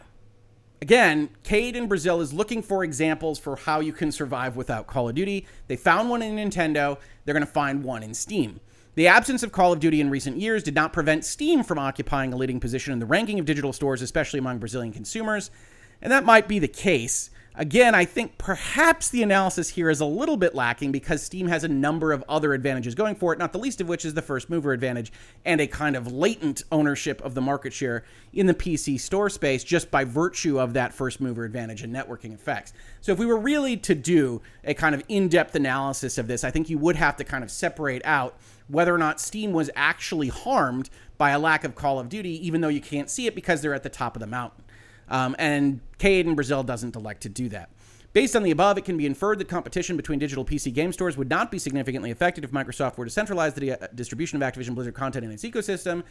again, Cade in Brazil is looking for examples for how you can survive without Call of Duty. They found one in Nintendo, they're going to find one in Steam. The absence of Call of Duty in recent years did not prevent Steam from occupying a leading position in the ranking of digital stores, especially among Brazilian consumers. And that might be the case. Again, I think perhaps the analysis here is a little bit lacking because Steam has a number of other advantages going for it, not the least of which is the first mover advantage and a kind of latent ownership of the market share in the PC store space just by virtue of that first mover advantage and networking effects. So, if we were really to do a kind of in depth analysis of this, I think you would have to kind of separate out whether or not Steam was actually harmed by a lack of Call of Duty, even though you can't see it because they're at the top of the mountain. Um, and Cade in Brazil doesn't elect to do that. Based on the above, it can be inferred that competition between digital PC game stores would not be significantly affected if Microsoft were to centralize the uh, distribution of Activision Blizzard content in its ecosystem.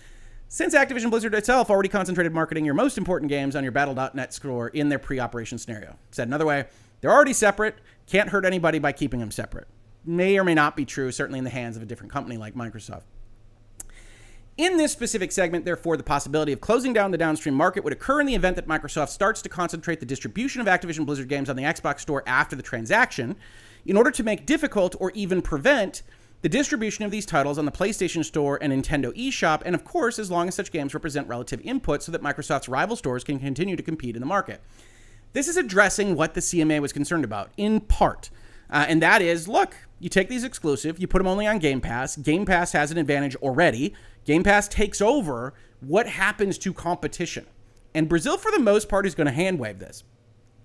since Activision Blizzard itself already concentrated marketing your most important games on your Battle.net store in their pre operation scenario. Said another way, they're already separate, can't hurt anybody by keeping them separate. May or may not be true, certainly in the hands of a different company like Microsoft. In this specific segment, therefore, the possibility of closing down the downstream market would occur in the event that Microsoft starts to concentrate the distribution of Activision Blizzard games on the Xbox Store after the transaction, in order to make difficult or even prevent the distribution of these titles on the PlayStation Store and Nintendo eShop, and of course, as long as such games represent relative input so that Microsoft's rival stores can continue to compete in the market. This is addressing what the CMA was concerned about, in part. Uh, and that is look, you take these exclusive, you put them only on Game Pass. Game Pass has an advantage already Game Pass takes over what happens to competition. And Brazil, for the most part, is going to handwave this.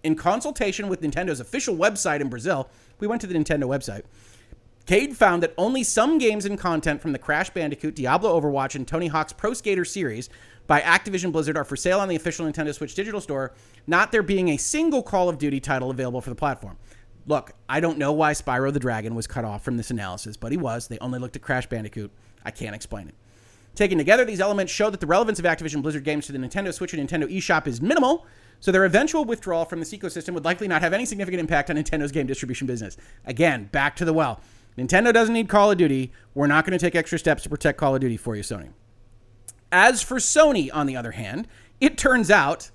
In consultation with Nintendo's official website in Brazil, we went to the Nintendo website. Cade found that only some games and content from the Crash Bandicoot, Diablo Overwatch, and Tony Hawk's Pro Skater series by Activision Blizzard are for sale on the official Nintendo Switch digital store, not there being a single Call of Duty title available for the platform. Look, I don't know why Spyro the Dragon was cut off from this analysis, but he was. They only looked at Crash Bandicoot. I can't explain it. Taken together, these elements show that the relevance of Activision Blizzard games to the Nintendo Switch and Nintendo eShop is minimal, so their eventual withdrawal from this ecosystem would likely not have any significant impact on Nintendo's game distribution business. Again, back to the well. Nintendo doesn't need Call of Duty. We're not going to take extra steps to protect Call of Duty for you, Sony. As for Sony, on the other hand, it turns out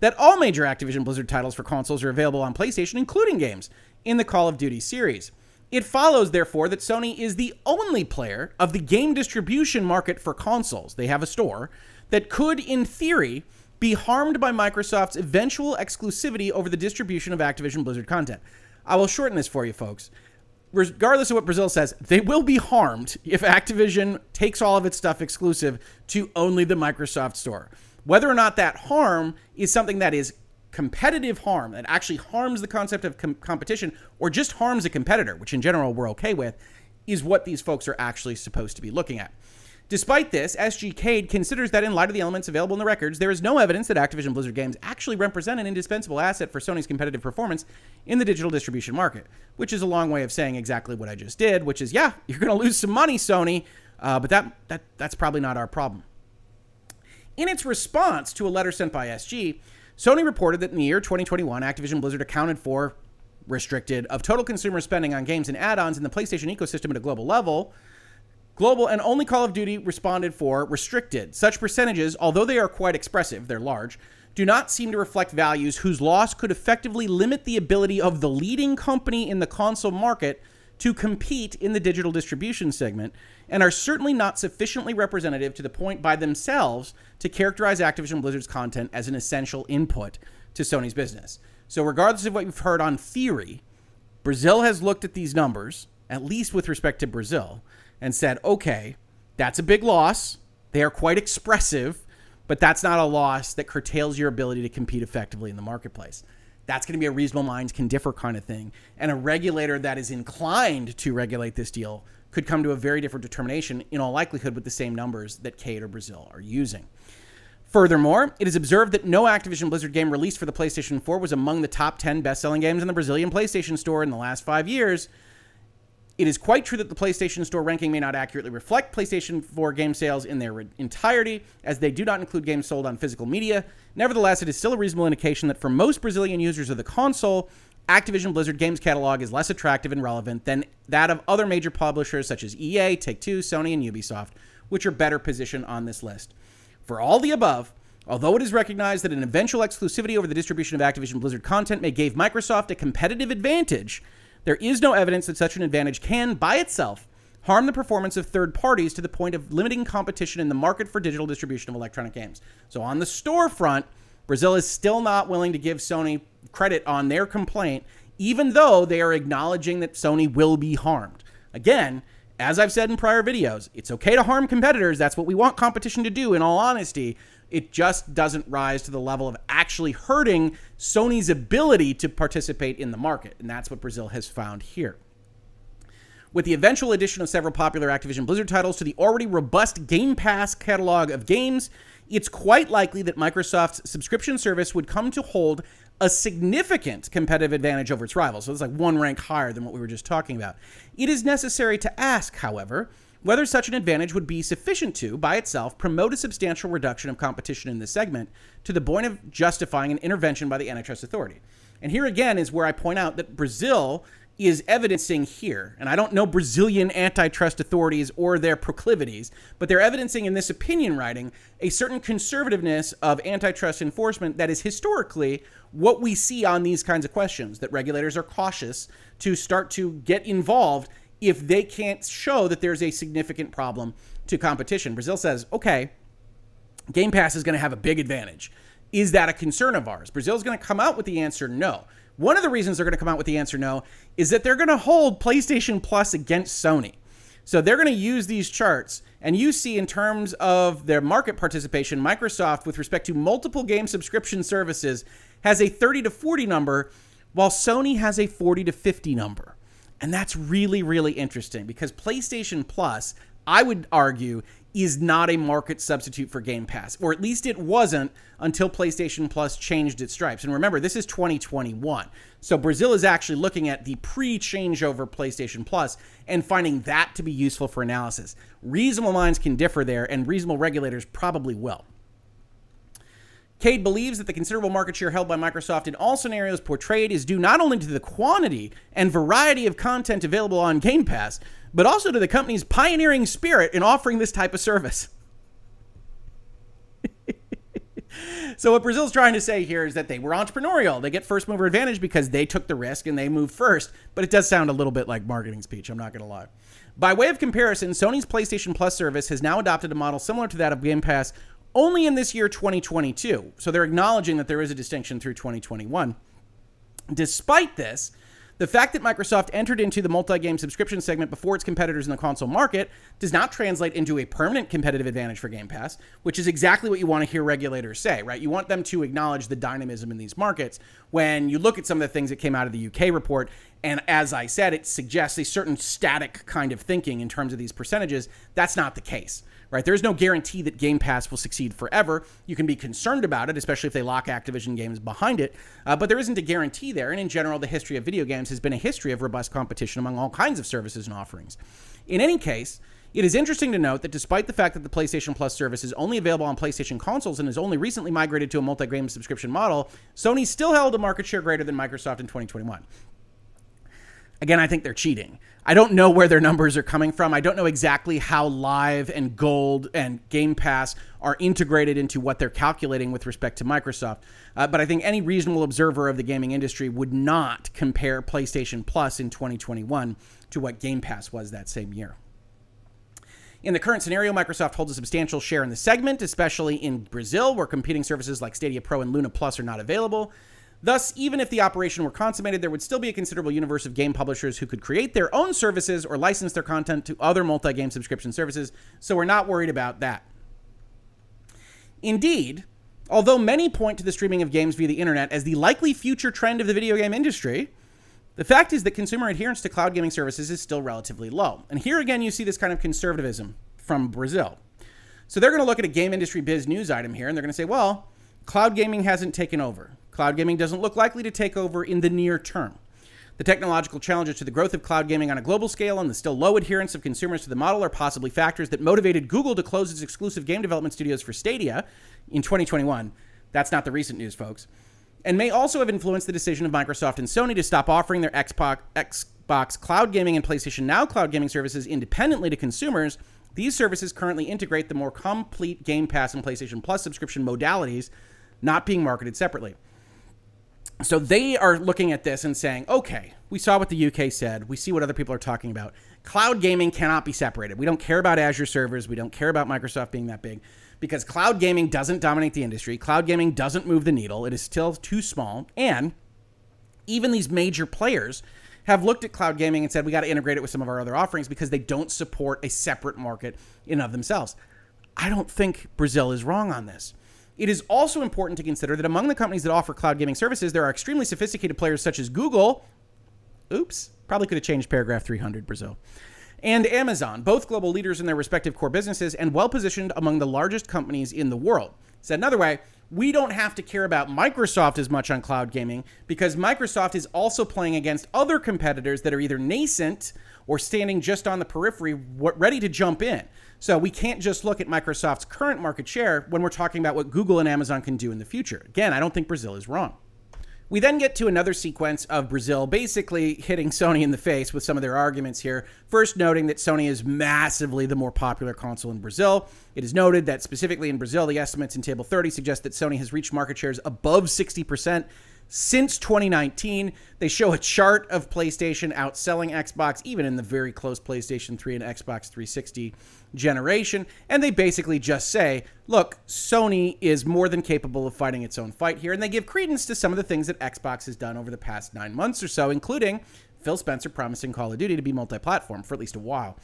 that all major Activision Blizzard titles for consoles are available on PlayStation, including games in the Call of Duty series. It follows, therefore, that Sony is the only player of the game distribution market for consoles. They have a store that could, in theory, be harmed by Microsoft's eventual exclusivity over the distribution of Activision Blizzard content. I will shorten this for you, folks. Regardless of what Brazil says, they will be harmed if Activision takes all of its stuff exclusive to only the Microsoft store. Whether or not that harm is something that is competitive harm that actually harms the concept of com- competition or just harms a competitor, which in general we're okay with, is what these folks are actually supposed to be looking at. Despite this, SG Cade considers that in light of the elements available in the records, there is no evidence that Activision Blizzard games actually represent an indispensable asset for Sony's competitive performance in the digital distribution market, which is a long way of saying exactly what I just did, which is, yeah, you're going to lose some money, Sony, uh, but that, that that's probably not our problem. In its response to a letter sent by SG, Sony reported that in the year 2021, Activision Blizzard accounted for restricted of total consumer spending on games and add-ons in the PlayStation ecosystem at a global level. Global and only Call of Duty responded for restricted. Such percentages, although they are quite expressive, they're large, do not seem to reflect values whose loss could effectively limit the ability of the leading company in the console market to compete in the digital distribution segment and are certainly not sufficiently representative to the point by themselves to characterize Activision Blizzard's content as an essential input to Sony's business. So, regardless of what you've heard on theory, Brazil has looked at these numbers, at least with respect to Brazil, and said, okay, that's a big loss. They are quite expressive, but that's not a loss that curtails your ability to compete effectively in the marketplace. That's going to be a reasonable minds can differ kind of thing. And a regulator that is inclined to regulate this deal could come to a very different determination, in all likelihood, with the same numbers that Cade or Brazil are using. Furthermore, it is observed that no Activision Blizzard game released for the PlayStation 4 was among the top 10 best selling games in the Brazilian PlayStation Store in the last five years, it is quite true that the PlayStation Store ranking may not accurately reflect PlayStation 4 game sales in their entirety, as they do not include games sold on physical media. Nevertheless, it is still a reasonable indication that for most Brazilian users of the console, Activision Blizzard games catalog is less attractive and relevant than that of other major publishers such as EA, Take Two, Sony, and Ubisoft, which are better positioned on this list. For all the above, Although it is recognized that an eventual exclusivity over the distribution of Activision Blizzard content may give Microsoft a competitive advantage, there is no evidence that such an advantage can, by itself, harm the performance of third parties to the point of limiting competition in the market for digital distribution of electronic games. So, on the storefront, Brazil is still not willing to give Sony credit on their complaint, even though they are acknowledging that Sony will be harmed. Again, as I've said in prior videos, it's okay to harm competitors. That's what we want competition to do, in all honesty. It just doesn't rise to the level of actually hurting Sony's ability to participate in the market. And that's what Brazil has found here. With the eventual addition of several popular Activision Blizzard titles to the already robust Game Pass catalog of games, it's quite likely that Microsoft's subscription service would come to hold a significant competitive advantage over its rivals. So it's like one rank higher than what we were just talking about. It is necessary to ask, however, whether such an advantage would be sufficient to, by itself, promote a substantial reduction of competition in this segment to the point of justifying an intervention by the antitrust authority. And here again is where I point out that Brazil is evidencing here, and I don't know Brazilian antitrust authorities or their proclivities, but they're evidencing in this opinion writing a certain conservativeness of antitrust enforcement that is historically what we see on these kinds of questions that regulators are cautious to start to get involved if they can't show that there's a significant problem to competition. Brazil says, okay, Game Pass is going to have a big advantage. Is that a concern of ours? Brazil's going to come out with the answer no. One of the reasons they're going to come out with the answer no is that they're going to hold PlayStation Plus against Sony. So they're going to use these charts. And you see, in terms of their market participation, Microsoft, with respect to multiple game subscription services, has a 30 to 40 number, while Sony has a 40 to 50 number. And that's really, really interesting because PlayStation Plus, I would argue, is not a market substitute for Game Pass, or at least it wasn't until PlayStation Plus changed its stripes. And remember, this is 2021. So Brazil is actually looking at the pre changeover PlayStation Plus and finding that to be useful for analysis. Reasonable minds can differ there, and reasonable regulators probably will. Cade believes that the considerable market share held by Microsoft in all scenarios portrayed is due not only to the quantity and variety of content available on Game Pass, but also to the company's pioneering spirit in offering this type of service. so what Brazil's trying to say here is that they were entrepreneurial. They get first mover advantage because they took the risk and they moved first. But it does sound a little bit like marketing speech. I'm not going to lie. By way of comparison, Sony's PlayStation Plus service has now adopted a model similar to that of Game Pass, only in this year 2022. So they're acknowledging that there is a distinction through 2021. Despite this, the fact that Microsoft entered into the multi game subscription segment before its competitors in the console market does not translate into a permanent competitive advantage for Game Pass, which is exactly what you want to hear regulators say, right? You want them to acknowledge the dynamism in these markets. When you look at some of the things that came out of the UK report, and as I said, it suggests a certain static kind of thinking in terms of these percentages. That's not the case right? There's no guarantee that Game Pass will succeed forever. You can be concerned about it, especially if they lock Activision games behind it, uh, but there isn't a guarantee there. And in general, the history of video games has been a history of robust competition among all kinds of services and offerings. In any case, it is interesting to note that despite the fact that the PlayStation Plus service is only available on PlayStation consoles and has only recently migrated to a multi game subscription model, Sony still held a market share greater than Microsoft in 2021. Again, I think they're cheating. I don't know where their numbers are coming from. I don't know exactly how Live and Gold and Game Pass are integrated into what they're calculating with respect to Microsoft. Uh, but I think any reasonable observer of the gaming industry would not compare PlayStation Plus in 2021 to what Game Pass was that same year. In the current scenario, Microsoft holds a substantial share in the segment, especially in Brazil, where competing services like Stadia Pro and Luna Plus are not available. Thus, even if the operation were consummated, there would still be a considerable universe of game publishers who could create their own services or license their content to other multi game subscription services, so we're not worried about that. Indeed, although many point to the streaming of games via the internet as the likely future trend of the video game industry, the fact is that consumer adherence to cloud gaming services is still relatively low. And here again, you see this kind of conservatism from Brazil. So they're going to look at a game industry biz news item here and they're going to say, well, cloud gaming hasn't taken over. Cloud gaming doesn't look likely to take over in the near term. The technological challenges to the growth of cloud gaming on a global scale and the still low adherence of consumers to the model are possibly factors that motivated Google to close its exclusive game development studios for Stadia in 2021. That's not the recent news, folks. And may also have influenced the decision of Microsoft and Sony to stop offering their Xbox, cloud gaming and PlayStation Now cloud gaming services independently to consumers. These services currently integrate the more complete Game Pass and PlayStation Plus subscription modalities, not being marketed separately. So they are looking at this and saying, okay, we saw what the UK said. We see what other people are talking about. Cloud gaming cannot be separated. We don't care about Azure servers. We don't care about Microsoft being that big because cloud gaming doesn't dominate the industry. Cloud gaming doesn't move the needle. It is still too small. And even these major players have looked at cloud gaming and said, we got to integrate it with some of our other offerings because they don't support a separate market in of themselves. I don't think Brazil is wrong on this. It is also important to consider that among the companies that offer cloud gaming services, there are extremely sophisticated players such as Google. Oops, probably could have changed paragraph 300, Brazil. And Amazon, both global leaders in their respective core businesses and well positioned among the largest companies in the world. Said another way, we don't have to care about Microsoft as much on cloud gaming because Microsoft is also playing against other competitors that are either nascent or standing just on the periphery, ready to jump in. So we can't just look at Microsoft's current market share when we're talking about what Google and Amazon can do in the future. Again, I don't think Brazil is wrong. We then get to another sequence of Brazil basically hitting Sony in the face with some of their arguments here. First, noting that Sony is massively the more popular console in Brazil. It is noted that specifically in Brazil, the estimates in Table 30 suggest that Sony has reached market shares above 60% since 2019. They show a chart of PlayStation outselling Xbox, even in the very close PlayStation 3 and Xbox 360 generation. And they basically just say, look, Sony is more than capable of fighting its own fight here. And they give credence to some of the things that Xbox has done over the past nine months or so, including Phil Spencer promising Call of Duty to be multi platform for at least a while.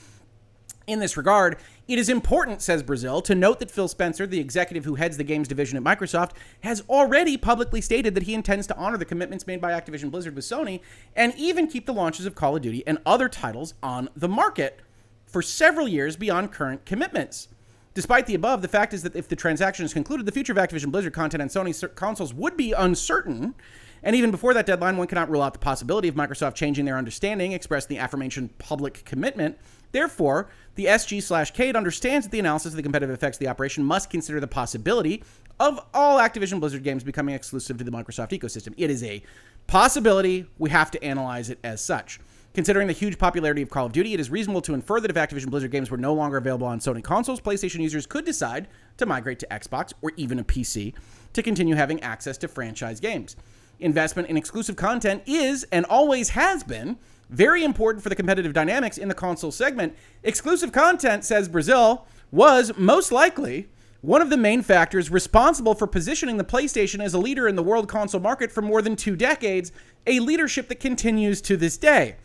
In this regard, it is important, says Brazil, to note that Phil Spencer, the executive who heads the games division at Microsoft, has already publicly stated that he intends to honor the commitments made by Activision Blizzard with Sony and even keep the launches of Call of Duty and other titles on the market for several years beyond current commitments. Despite the above, the fact is that if the transaction is concluded, the future of Activision Blizzard content on Sony consoles would be uncertain. And even before that deadline, one cannot rule out the possibility of Microsoft changing their understanding expressed in the aforementioned public commitment Therefore, the SG slash Cade understands that the analysis of the competitive effects of the operation must consider the possibility of all Activision Blizzard games becoming exclusive to the Microsoft ecosystem. It is a possibility. We have to analyze it as such. Considering the huge popularity of Call of Duty, it is reasonable to infer that if Activision Blizzard games were no longer available on Sony consoles, PlayStation users could decide to migrate to Xbox or even a PC to continue having access to franchise games. Investment in exclusive content is and always has been very important for the competitive dynamics in the console segment. Exclusive content, says Brazil, was most likely one of the main factors responsible for positioning the PlayStation as a leader in the world console market for more than two decades, a leadership that continues to this day.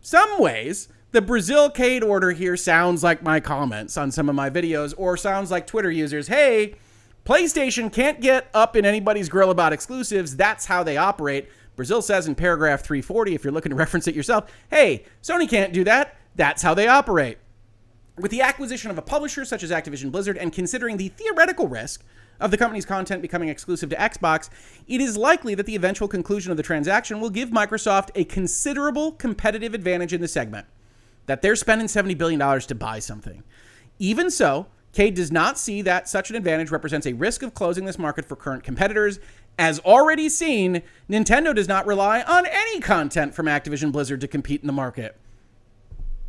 Some ways, the Brazil Cade order here sounds like my comments on some of my videos, or sounds like Twitter users, hey, PlayStation can't get up in anybody's grill about exclusives. That's how they operate. Brazil says in paragraph 340, if you're looking to reference it yourself, hey, Sony can't do that. That's how they operate. With the acquisition of a publisher such as Activision Blizzard and considering the theoretical risk of the company's content becoming exclusive to Xbox, it is likely that the eventual conclusion of the transaction will give Microsoft a considerable competitive advantage in the segment. That they're spending $70 billion to buy something. Even so, Cade does not see that such an advantage represents a risk of closing this market for current competitors as already seen, Nintendo does not rely on any content from Activision Blizzard to compete in the market.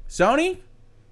Sony,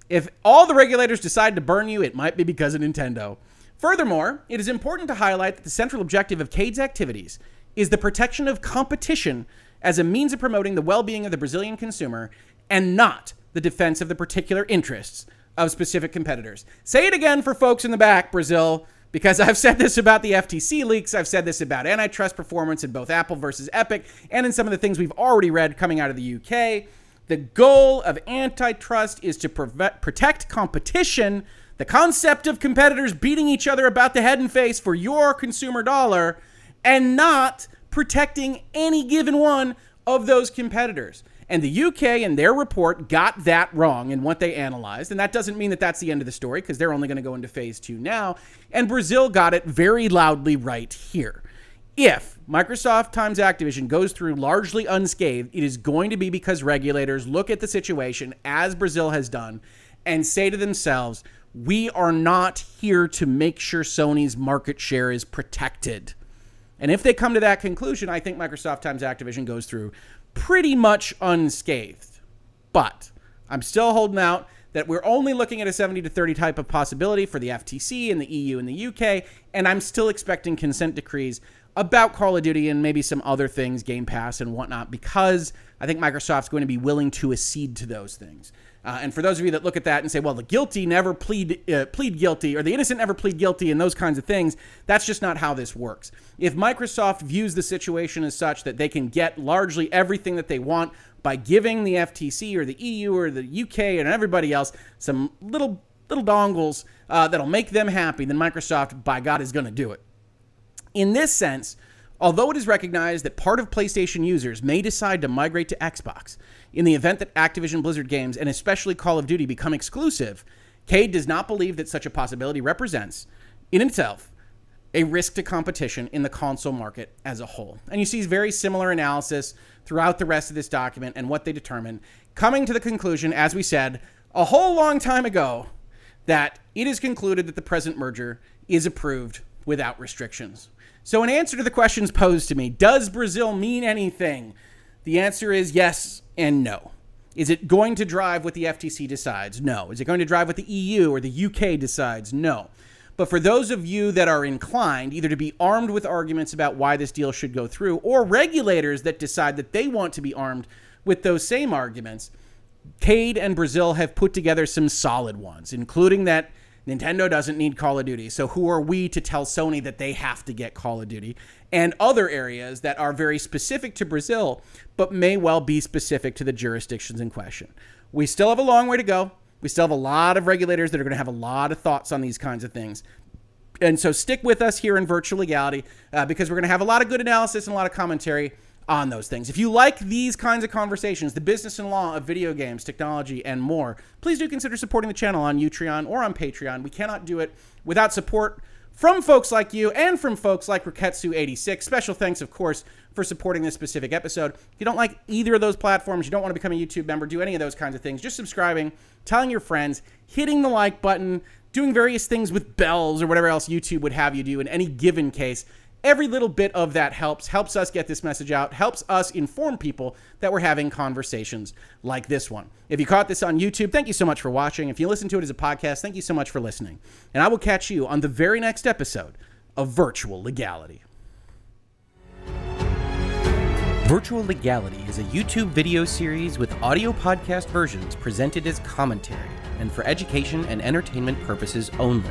if all the regulators decide to burn you, it might be because of Nintendo. Furthermore, it is important to highlight that the central objective of Cade's activities is the protection of competition as a means of promoting the well being of the Brazilian consumer and not the defense of the particular interests of specific competitors. Say it again for folks in the back, Brazil because I've said this about the FTC leaks, I've said this about antitrust performance in both Apple versus Epic, and in some of the things we've already read coming out of the UK. The goal of antitrust is to protect competition, the concept of competitors beating each other about the head and face for your consumer dollar, and not protecting any given one of those competitors. And the UK in their report got that wrong in what they analyzed. And that doesn't mean that that's the end of the story because they're only going to go into phase two now. And Brazil got it very loudly right here. If Microsoft times Activision goes through largely unscathed, it is going to be because regulators look at the situation, as Brazil has done, and say to themselves, we are not here to make sure Sony's market share is protected. And if they come to that conclusion, I think Microsoft times Activision goes through pretty much unscathed. But I'm still holding out that we're only looking at a 70 to 30 type of possibility for the FTC and the EU and the UK, and I'm still expecting consent decrees about Call of Duty and maybe some other things, Game Pass and whatnot, because I think Microsoft's going to be willing to accede to those things. Uh, and for those of you that look at that and say, well, the guilty never plead uh, plead guilty, or the innocent never plead guilty, and those kinds of things, that's just not how this works. If Microsoft views the situation as such that they can get largely everything that they want by giving the FTC or the EU or the UK and everybody else some little little dongles uh, that'll make them happy, then Microsoft, by God, is going to do it. In this sense, Although it is recognized that part of PlayStation users may decide to migrate to Xbox in the event that Activision Blizzard games, and especially Call of Duty, become exclusive, Cade does not believe that such a possibility represents, in itself, a risk to competition in the console market as a whole. And you see very similar analysis throughout the rest of this document and what they determine, coming to the conclusion, as we said a whole long time ago, that it is concluded that the present merger is approved without restrictions. So, in answer to the questions posed to me, does Brazil mean anything? The answer is yes and no. Is it going to drive what the FTC decides? No. Is it going to drive what the EU or the UK decides? No. But for those of you that are inclined either to be armed with arguments about why this deal should go through, or regulators that decide that they want to be armed with those same arguments, Cade and Brazil have put together some solid ones, including that Nintendo doesn't need Call of Duty. So who are we to tell Sony that they have to get Call of Duty? And other areas that are very specific to Brazil, but may well be specific to the jurisdictions in question. We still have a long way to go. We still have a lot of regulators that are going to have a lot of thoughts on these kinds of things. And so stick with us here in Virtual Legality uh, because we're going to have a lot of good analysis and a lot of commentary on those things. If you like these kinds of conversations, the business and law of video games, technology, and more, please do consider supporting the channel on Utreon or on Patreon. We cannot do it without support from folks like you and from folks like Roketsu86. Special thanks, of course, for supporting this specific episode. If you don't like either of those platforms, you don't want to become a YouTube member, do any of those kinds of things, just subscribing, telling your friends, hitting the like button, doing various things with bells or whatever else YouTube would have you do in any given case every little bit of that helps helps us get this message out helps us inform people that we're having conversations like this one. If you caught this on youtube thank you so much for watching. If you listen to it as a podcast thank you so much for listening. And i will catch you on the very next episode of virtual legality. Virtual Legality is a YouTube video series with audio podcast versions presented as commentary and for education and entertainment purposes only.